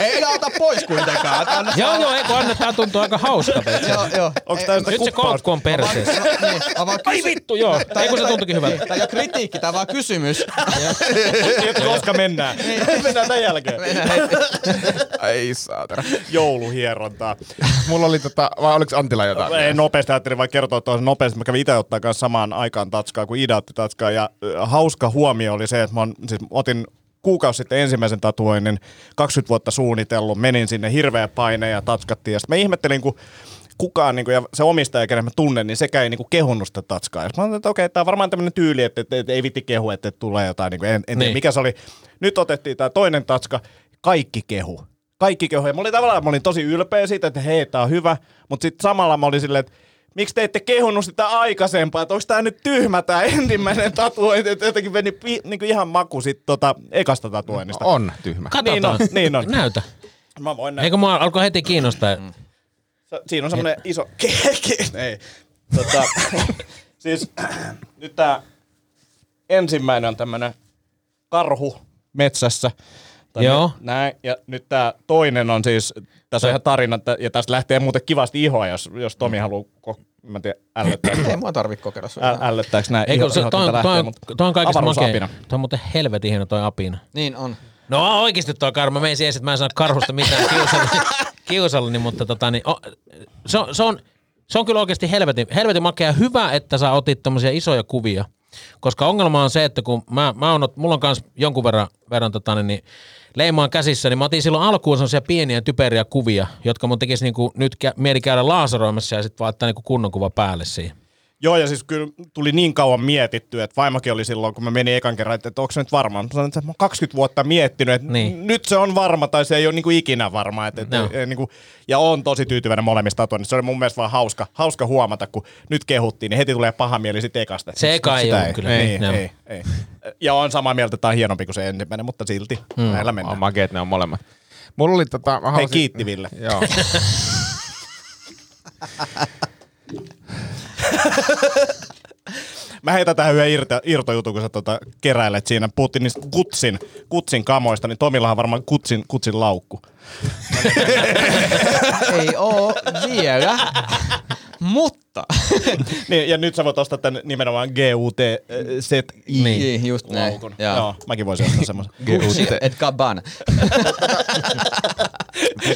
Ei ota pois kuitenkaan. Anna joo, joo, eikö anna, tää tuntuu aika hauskalta. asiassa. Joo, joo. Onko tää Nyt se koukku on perseessä. Niin, vaan Ai vittu, joo. Ei kun se tuntuikin hyvältä. Tämä ei ole kritiikki, tämä on vaan kysymys. Tiedätkö, koska mennään? mennään tämän jälkeen. Ai saatana. Jouluhierontaa. Mulla oli tota, vai oliko Antilla jotain? Ei nopeasti, ajattelin vaan kertoa tuossa nopeasti. Mä kävin itse ottaa kanssa samaan aikaan tatskaa kuin Ida otti tatskaa. Ja hauska huomio oli se, että mä on, siis otin kuukausi sitten ensimmäisen tatuoinnin, 20 vuotta suunnitellut, menin sinne hirveä paine ja tatskattiin. Ja sitten mä ihmettelin, kun kukaan niin kuin, ja se omistaja, kenen mä tunnen, niin sekä ei niin kuin, kehunnut sitä tatskaa. Ja mä ajattelin, että okei, tämä on varmaan tämmöinen tyyli, että, että, että, ei vitti kehu, että, että tulee jotain, niin kuin, en, en tiedä Niin. mikä se oli. Nyt otettiin tämä toinen tatska, kaikki kehu. Kaikki kehu. Ja mä olin tavallaan, mä olin tosi ylpeä siitä, että hei, tää on hyvä. Mutta sitten samalla mä olin silleen, että miksi te ette kehunut sitä aikaisempaa, että onko tämä nyt tyhmä tämä ensimmäinen tatuointi, että jotenkin meni pi, niin ihan maku sit tota ekasta tatuoinnista. On tyhmä. Katsotaan. Niin on, niin on. Näytä. Mä voin näyttää. Eikö mua alkoi heti kiinnostaa? Se- Siinä on semmoinen iso keki. Ei. Tota, siis nyt tää ensimmäinen on tämmönen karhu metsässä. Tai Joo. Näin. Ja nyt tää toinen on siis, tässä on ihan tarina, että- ja tästä lähtee muuten kivasti ihoa, jos, jos Tomi haluaa, ko- mä en tiedä, ällöttääkö. Ei mua tarvitse kokeilla sun. Äl, ällöttääkö näin? Eikö se, toi, on- toi, lähtee, on- mutta toi on kaikista makea. Toi on muuten helvetin hieno toi apina. Niin on. No oikeasti toi karma. Mä menisin edes, että mä en sano karhusta mitään kiusallani, kiusallani mutta tota, niin, o, se, on, se, on, se on kyllä oikeasti helvetin, helvetin makea. Hyvä, että sä otit tommosia isoja kuvia. Koska ongelma on se, että kun mä, mä on, mulla on kans jonkun verran, verran tota, niin, niin, leimaan käsissä, niin mä otin silloin alkuun sellaisia pieniä typeriä kuvia, jotka mun tekisi niinku, nyt kä- mieli käydä laaseroimassa ja sitten vaan ottaa niinku kunnon kuva päälle siihen. Joo, ja siis kyllä tuli niin kauan mietitty, että vaimokin oli silloin, kun mä menin ekan kerran, että, että onko se nyt varma. Mä sanoin, että mä oon 20 vuotta miettinyt, että Niin. niin. nyt se on varma, tai se ei ole niinku ikinä varma. Että, no. niin kuin, ja on tosi tyytyväinen molemmista tatuoinnista. Se oli mun mielestä vaan hauska, hauska huomata, kun nyt kehuttiin, niin heti tulee paha mieli sitten ekasta. Se eka ei ole kyllä. Ei, Niin, joo. ei, ei. Ja on samaa mieltä, että tämä on hienompi kuin se ensimmäinen, mutta silti mm. näillä mennään. On makeet ne on molemmat. Mulla oli tota... Mä Hei, halusin- kiitti Ville. Joo. Mä heitän tähän yhden irto, irtojutun, kun sä tota keräilet siinä. Puhuttiin niistä kutsin, kutsin kamoista, niin Tomillahan varmaan kutsin, kutsin laukku. Ei oo vielä. Mutta. Niin, ja nyt sä voit ostaa tän nimenomaan GUT-set Niin, just näin. laukun. Joo. Joo, mäkin voisin ostaa semmoisen. Gucci et Gabbana.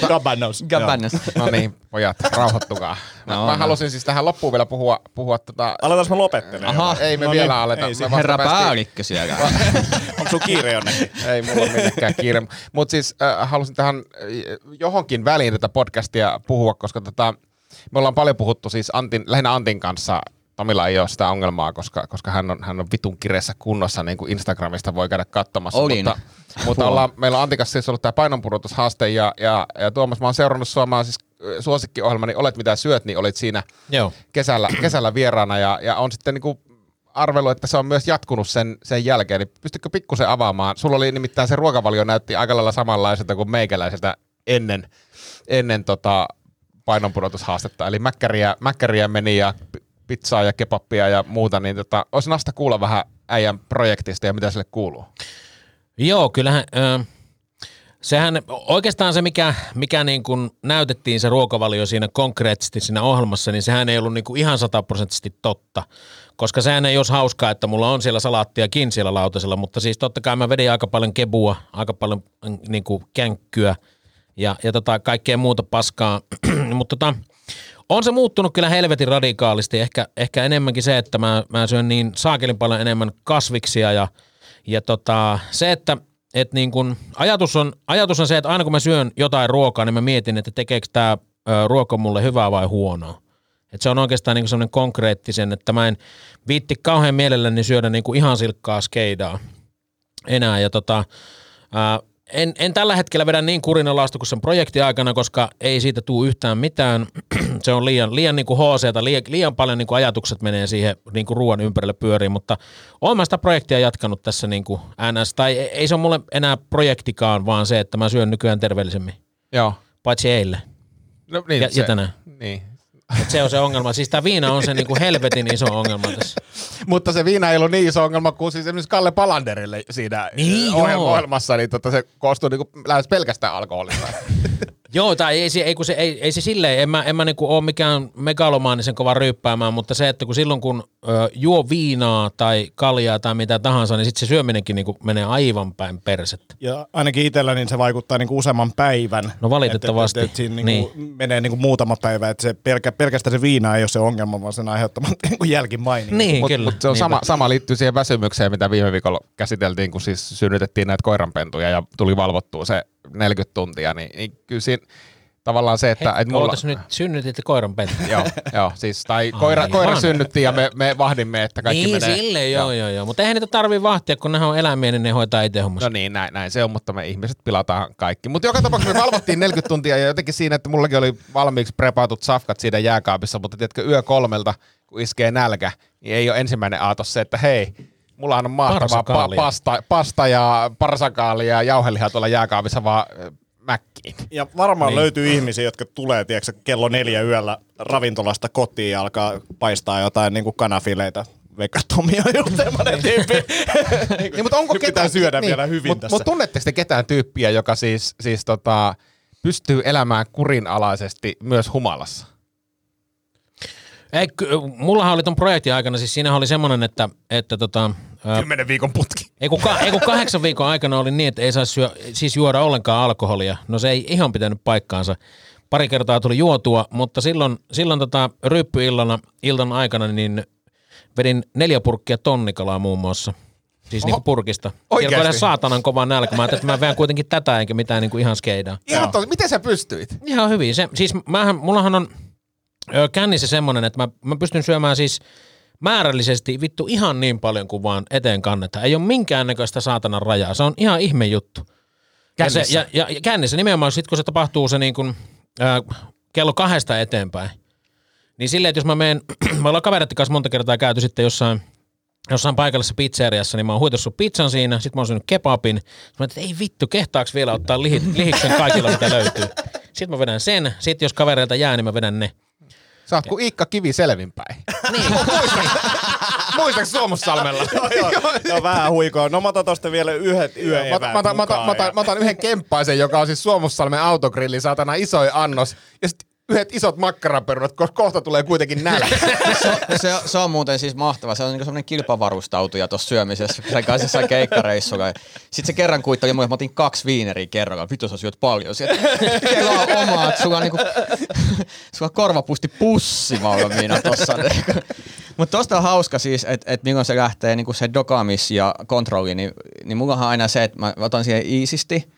Gabanos. Gabbana. No niin, pojat, rauhoittukaa. Mä, No, mä no. halusin siis tähän loppuun vielä puhua, puhua tota... Aletaan mä lopettelemaan. Aha. Ei me No vielä niin, aleta. ei vasta Herra päällikkö siellä. Onko sun kiire jonnekin? Ei mulla ole millekään kiire. Mutta siis äh, halusin tähän äh, johonkin väliin tätä podcastia puhua, koska tota, me ollaan paljon puhuttu siis Antin, lähinnä Antin kanssa. Tomilla ei ole sitä ongelmaa, koska, koska hän, on, hän on vitun kireessä kunnossa, niin kuin Instagramista voi käydä katsomassa. Olin. Mutta, mutta ollaan, meillä on Antin kanssa siis ollut tämä painonpudotushaaste ja, ja, ja Tuomas, mä oon seurannut oon siis suosikkiohjelma, niin Olet mitä syöt, niin olit siinä Joo. kesällä, kesällä vieraana ja, ja on sitten niinku arvelu, että se on myös jatkunut sen, sen jälkeen. Niin pystytkö pikkusen avaamaan? Sulla oli nimittäin se ruokavalio näytti aika lailla samanlaiselta kuin meikäläiseltä ennen, ennen tota painonpudotushaastetta. Eli mäkkäriä, mäkkäriä meni ja pizzaa ja kebappia ja muuta, niin tota, olisi nasta kuulla vähän äijän projektista ja mitä sille kuuluu. Joo, kyllähän... Ö, sehän oikeastaan se, mikä, mikä niin kuin näytettiin se ruokavalio siinä konkreettisesti siinä ohjelmassa, niin sehän ei ollut niin kuin ihan sataprosenttisesti totta. Koska sehän ei olisi hauskaa, että mulla on siellä salaattiakin siellä lautasella, mutta siis totta kai mä vedin aika paljon kebua, aika paljon mm, niin kuin känkkyä ja, ja tota, kaikkea muuta paskaa. mutta tota, on se muuttunut kyllä helvetin radikaalisti. Ehkä, ehkä enemmänkin se, että mä, mä syön niin saakelin paljon enemmän kasviksia ja, ja tota, se, että et niin kun, ajatus, on, ajatus on se, että aina kun mä syön jotain ruokaa, niin mä mietin, että tekeekö tämä ruoka mulle hyvää vai huonoa. Et se on oikeastaan niin semmoinen konkreettisen, että mä en viitti kauhean mielelläni syödä niin kuin ihan silkkaa skeidaa enää. Ja tota, ää, en, en tällä hetkellä vedä niin kurinalaista kuin sen projektiaikana, koska ei siitä tule yhtään mitään. se on liian, liian niin kuin HC, liian, liian paljon niin kuin ajatukset menee siihen niin kuin ruoan ympärille pyöriin, mutta olen mä sitä projektia jatkanut tässä niin kuin NS, tai ei se ole mulle enää projektikaan, vaan se, että mä syön nykyään terveellisemmin. Joo. Paitsi eilen. No, niin, Ja- ja tänään. Niin. Et se on se ongelma. Siis tämä viina on se niin kuin helvetin iso ongelma tässä. Mutta se viina ei ollut niin iso ongelma kuin siis esimerkiksi Kalle Palanderille siinä Niin, joo. ohjelmassa, niin tota, se koostuu niinku lähes pelkästään alkoholista. Joo, tai ei ei, kun se, ei, ei se silleen, en mä, en mä niinku ole mikään megalomaanisen kova ryyppäämään, mutta se, että kun silloin kun ö, juo viinaa tai kaljaa tai mitä tahansa, niin sitten se syöminenkin niinku menee aivan päin persettä. Ja ainakin itsellä niin se vaikuttaa niinku useamman päivän. No valitettavasti, Et, et, et, et siinä niinku menee niinku muutama päivä, että se pelkä, pelkästään se viina ei ole se ongelma, vaan sen aiheuttama niinku jälkimaininki. Niin, Mutta kyllä. mut se on Niinpä. sama, sama liittyy siihen väsymykseen, mitä viime viikolla käsiteltiin, kun siis synnytettiin näitä koiranpentuja ja tuli valvottua se 40 tuntia, niin, niin kyllä siinä tavallaan se, että... Hei, et mulla, nyt synnytitte koiran pentu. joo, joo, siis, tai koira, Aivan. koira synnyttiin ja me, me vahdimme, että kaikki niin, menee... silleen, joo, joo, joo. Mutta eihän niitä tarvii vahtia, kun nehän on eläimiä, niin ne hoitaa itse hommassa. No niin, näin, näin se on, mutta me ihmiset pilataan kaikki. Mutta joka tapauksessa me valvottiin 40 tuntia ja jotenkin siinä, että mullakin oli valmiiksi prepaatut safkat siinä jääkaapissa, mutta tiedätkö, yö kolmelta, kun iskee nälkä, niin ei ole ensimmäinen aatos se, että hei, mullahan on mahtavaa pa- pasta, pasta ja parsakaalia ja jauhelihaa tuolla jääkaapissa vaan äh, mäkkiin. Ja varmaan Niin. niin. löytyy ihmisiä, jotka tulee tiedätkö, kello neljä yöllä ravintolasta kotiin ja alkaa paistaa jotain niin kuin Tomi on just semmoinen tyyppi. Niin, mutta onko Nyt pitää syödä vielä hyvin mut, tässä. Mutta tunnetteko te ketään tyyppiä, joka siis, siis tota, pystyy elämään kurinalaisesti myös humalassa? Ei, ky- mullahan oli ton projektin aikana, siis siinä oli semmoinen, että, että tota, ää, Kymmenen viikon putki. Ei kun, ka- ei kun kahdeksan viikon aikana oli niin, että ei saisi syö, siis juoda ollenkaan alkoholia. No se ei ihan pitänyt paikkaansa. Pari kertaa tuli juotua, mutta silloin, silloin tota ryppyillana iltan aikana niin vedin neljä purkkia tonnikalaa muun muassa. Siis niinku purkista. Siellä Oikeesti? oli ihan saatanan kova nälkä. Mä ajattelin, että mä vedän kuitenkin tätä enkä mitään niinku ihan skeidaa. Ihan tosi, miten sä pystyit? Ihan hyvin. Se, siis mähän, mullahan on kännissä semmonen, että mä, mä pystyn syömään siis määrällisesti vittu ihan niin paljon kuin vaan eteen kannetaan. Ei ole minkäännäköistä saatanan rajaa. Se on ihan ihme juttu. Ja, se, Kännissä? ja, ja, ja kännissä nimenomaan sit kun se tapahtuu se niin kuin, ö, kello kahdesta eteenpäin. Niin silleen, että jos mä menen, me ollaan kavereiden kanssa monta kertaa käyty sitten jossain jossain paikallisessa pizzeriassa, niin mä oon huitossut pizzan siinä, sit mä oon syönyt kebabin. Sitten mä ajattelin, että ei vittu, kehtaaks vielä ottaa lihi, lihiksen kaikilla, mitä löytyy. Sitten mä vedän sen, sitten jos kavereilta jää, niin mä vedän ne. Sä oot kuin Iikka Kivi selvinpäin. Niin. Muistaaks Suomussalmella? joo, joo, joo, vähän huikoa. No mä otan tosta vielä yhdet Mä, yöeväät mä, mä, mä, otan- mä otan yhden kemppaisen, joka on siis Suomussalmen autogrilli, saatana isoin annos. Ja sit yhdet isot makkaraperunat, koska kohta tulee kuitenkin nälkä. se, se, se, on muuten siis mahtava. Se on niinku semmoinen kilpavarustautuja tuossa syömisessä. Sen kanssa jossain keikkareissulla. Sitten se kerran kuitteli mulle, että mä otin kaksi viineriä kerralla. Vittu sä syöt paljon. Sieltä kelaa omaa, että sulla on niinku, sulla on korvapusti pussi valmiina tossa. Mutta tosta on hauska siis, että et milloin se lähtee niinku se dokamis ja kontrolli, niin, niin mullahan on aina se, että mä otan siihen iisisti,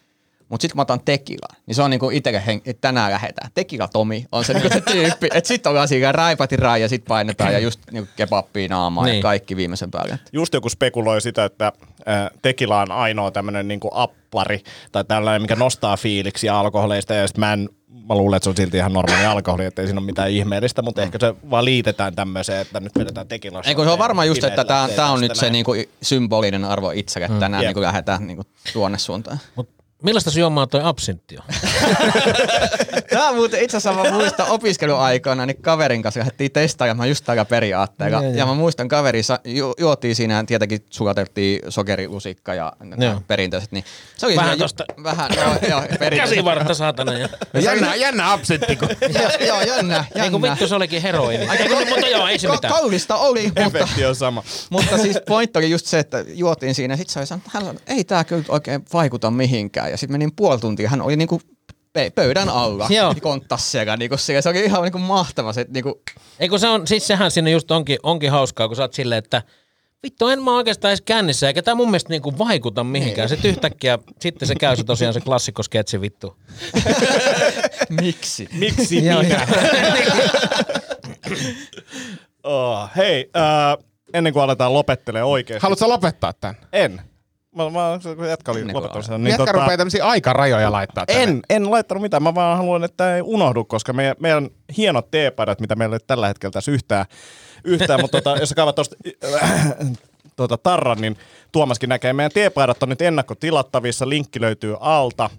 mutta sitten kun mä otan tekila, niin se on niinku itselle, hen- että tänään lähdetään. Tekila Tomi on se, niinku se tyyppi. Että sitten ollaan siinä raipati rai ja sitten painetaan ja just niinku kebappia naamaa niin. Ja kaikki viimeisen päälle. Just joku spekuloi sitä, että äh, tekila on ainoa tämmöinen niinku appari tai tällainen, mikä nostaa fiiliksiä alkoholeista ja sit mä en Mä luulen, että se on silti ihan normaali alkoholi, että ei siinä ole mitään ihmeellistä, mutta ehkä se vaan liitetään tämmöiseen, että nyt vedetään tekilasta. Ei kun se on varmaan just, että tämä on nyt se niinku symbolinen arvo itselle, että tänään Jep. niinku lähdetään niinku tuonne suuntaan. Mutta millaista juomaa toi absintti on? Tämä on muuten itse asiassa mä muistan opiskeluaikoina, niin kaverin kanssa lähdettiin testaamaan just tällä periaatteella. Joo, Ja, joo. mä muistan kaveri, ju- juotiin siinä, tietenkin sulateltiin sokerilusikka ja Joo. perinteiset. Niin se oli Vähän siinä ju- tosta- Vähän, joo, joo, perinteiset. Käsivartta saatana. Ja... Jännä, jännä absintti, kun joo, joo, jännä, Ei kun jännä. vittu, se olikin heroini. Ei, kun, mutta joo, ei se mitään. Kaunista oli, mutta, Efekti on sama. mutta siis pointti oli just se, että juotiin siinä ja sitten se oli sanonut, sanoi, ei tämä kyllä oikein vaikuta mihinkään. Ja sitten menin puoli tuntia, hän oli niinku pöydän alla, Joo. konttas siellä, niinku siellä. se oli ihan niinku mahtava se, niinku, Ei kun se on, siis sehän sinne just onkin, onkin hauskaa, kun sä oot silleen, että vittu en mä oikeastaan edes kännissä, eikä tää mun mielestä niinku vaikuta mihinkään. Sitten yhtäkkiä, sitten se käy se tosiaan se klassikko sketsi vittu. miksi? Miksi Joo, minä? oh, hei, äh, ennen kuin aletaan lopettelee oikein. haluatko lopettaa tämän? En. Mä, mä jätkä oli kuin lopettamassa. Niin Jätkä tota... rupeaa tämmöisiä aikarajoja laittaa tänne. En, en laittanut mitään, mä vaan haluan, että tämä ei unohdu, koska meidän, meidän hienot teepaidat, mitä meillä ei tällä hetkellä tässä yhtään, yhtään mutta tota, jos sä kaivat tuosta tota, tarran, niin Tuomaskin näkee, meidän teepaidat on nyt ennakkotilattavissa, linkki löytyy alta.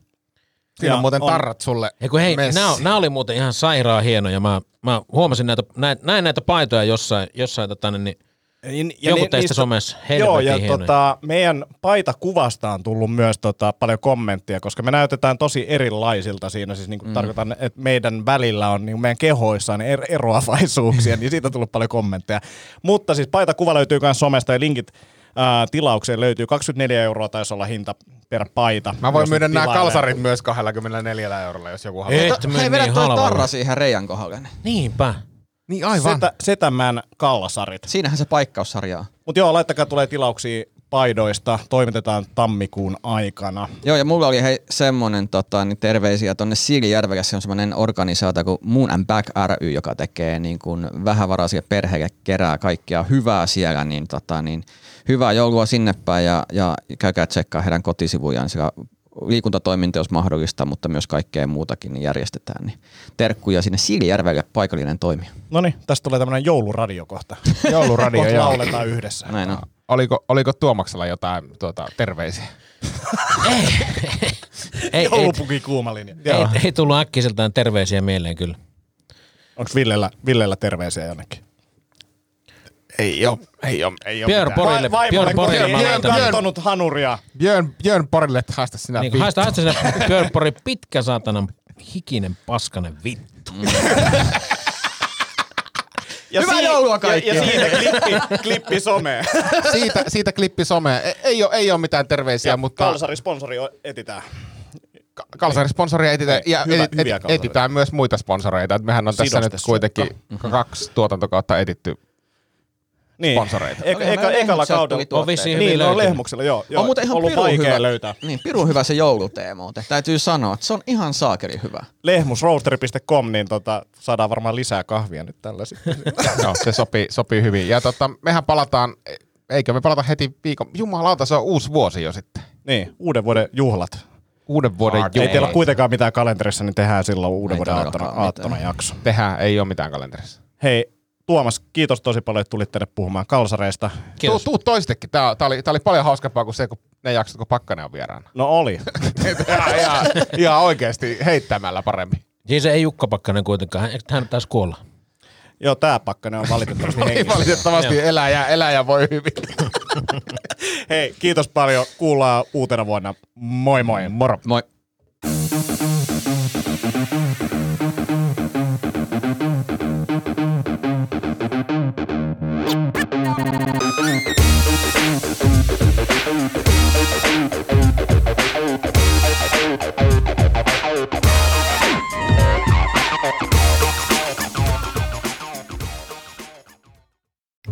Siinä on muuten on- tarrat sulle. Ei kun hei, nämä, nämä oli muuten ihan sairaan hienoja. Mä, mä huomasin näitä, näin, näin näitä paitoja jossain, jossain tota, niin, Niin, Joku ni- teistä somessa, helvetin Joo, ja hienoja. tota, meidän paitakuvasta on tullut myös tota, paljon kommenttia, koska me näytetään tosi erilaisilta siinä. Siis niin kuin mm. tarkoitan, että meidän välillä on, niin meidän kehoissa on er- eroavaisuuksia, niin siitä on tullut paljon kommentteja. Mutta siis paitakuva löytyy myös somesta ja linkit ää, tilaukseen löytyy. 24 euroa taisi olla hinta per paita. Mä voin myydä nämä kalsarit myös 24 eurolla, jos joku haluaa. Hei, vedä niin toi tarra siihen reijän kohdalle. Niinpä. Niin aivan. Setä, Setämän kalsarit. Siinähän se paikkaussarja on. Mutta joo, laittakaa tulee tilauksia paidoista. Toimitetaan tammikuun aikana. Joo, ja mulla oli hei semmonen tota, niin terveisiä tonne Siilijärvelle, se on semmoinen organisaatio kuin Moon and Back ry, joka tekee niin kuin vähävaraisia perheille, kerää kaikkia hyvää siellä, niin, tota, niin hyvää joulua sinne päin ja, ja käykää tsekkaa heidän kotisivujaan, siellä liikuntatoiminta jos mahdollista, mutta myös kaikkea muutakin niin järjestetään. Niin terkkuja sinne Siilijärvelle paikallinen toimija. No niin, tästä tulee tämmöinen jouluradio kohta. Jouluradio, Kohta joo. lauletaan yhdessä. Näin on. Oliko, oliko Tuomaksella jotain tuota, terveisiä? Ei, ei, Joulupuki kuuma linja. ei, ei tullut äkkiseltään terveisiä mieleen kyllä. Onko Villellä, Villellä terveisiä jonnekin? Ei oo, ei oo, ei oo Björn. Porille, Vai- Björn Porille mä ei kattonut hanuria. Björn, Björn Porille, että haista sinä Niin, haista, haista sinne Björn Pori, pitkä saatanan hikinen paskanen vittu. Ja Hyvää si- joulua kaikille. Ja, ja siitä klippi, klippi someen. siitä, siitä klippi somea. Ei, ei, ole, ei ole mitään terveisiä, Ja mutta Kalsari-sponsori etitään. ka- kalsarisponsoria etsitään ja Hyvä- et, et, etsitään myös muita sponsoreita. Et mehän on tässä nyt kuitenkin kaksi tuotantokautta etitty. Niin. Sponsoreita. Eka, eka, ekalla kaudella. tuotteita. On vissiin hyvin Niin, no löytynyt. Lehmuksella, joo. joo. on muuten ihan ollut pirun vaikea hyvä, löytää. Niin, pirun hyvä se jouluteema, muuten. täytyy sanoa, että se on ihan saakeli hyvä. Lehmusroasteri.com, niin tota, saadaan varmaan lisää kahvia nyt tällä sitten. Joo, se sopii, sopii hyvin. Ja tota, mehän palataan, eikö me palata heti viikon, jumalauta, se on uusi vuosi jo sitten. niin, uuden vuoden juhlat. Uuden vuoden Ei teillä ole kuitenkaan mitään kalenterissa, niin tehdään silloin uuden Ei vuoden aattona, aattona jakso. Tehdään, ei ole mitään kalenterissa. Hei, Tuomas, kiitos tosi paljon, että tulit tänne puhumaan kalsareista. Tuu, Kiitos. tuu toistekin. Tää, tää, oli, tää oli paljon hauskempaa kuin se, kun ne jaksot, kun Pakkanen on vieraana. No oli. ihan, ihan, ihan oikeasti heittämällä paremmin. Siis ei Jukka Pakkanen kuitenkaan, hän, hän taisi kuolla. Joo, tää pakkanen on valitettavasti Ei hengissä. valitettavasti eläjä, eläjä voi hyvin. Hei, kiitos paljon. Kuullaan uutena vuonna. Moi moi. Moro. Moi.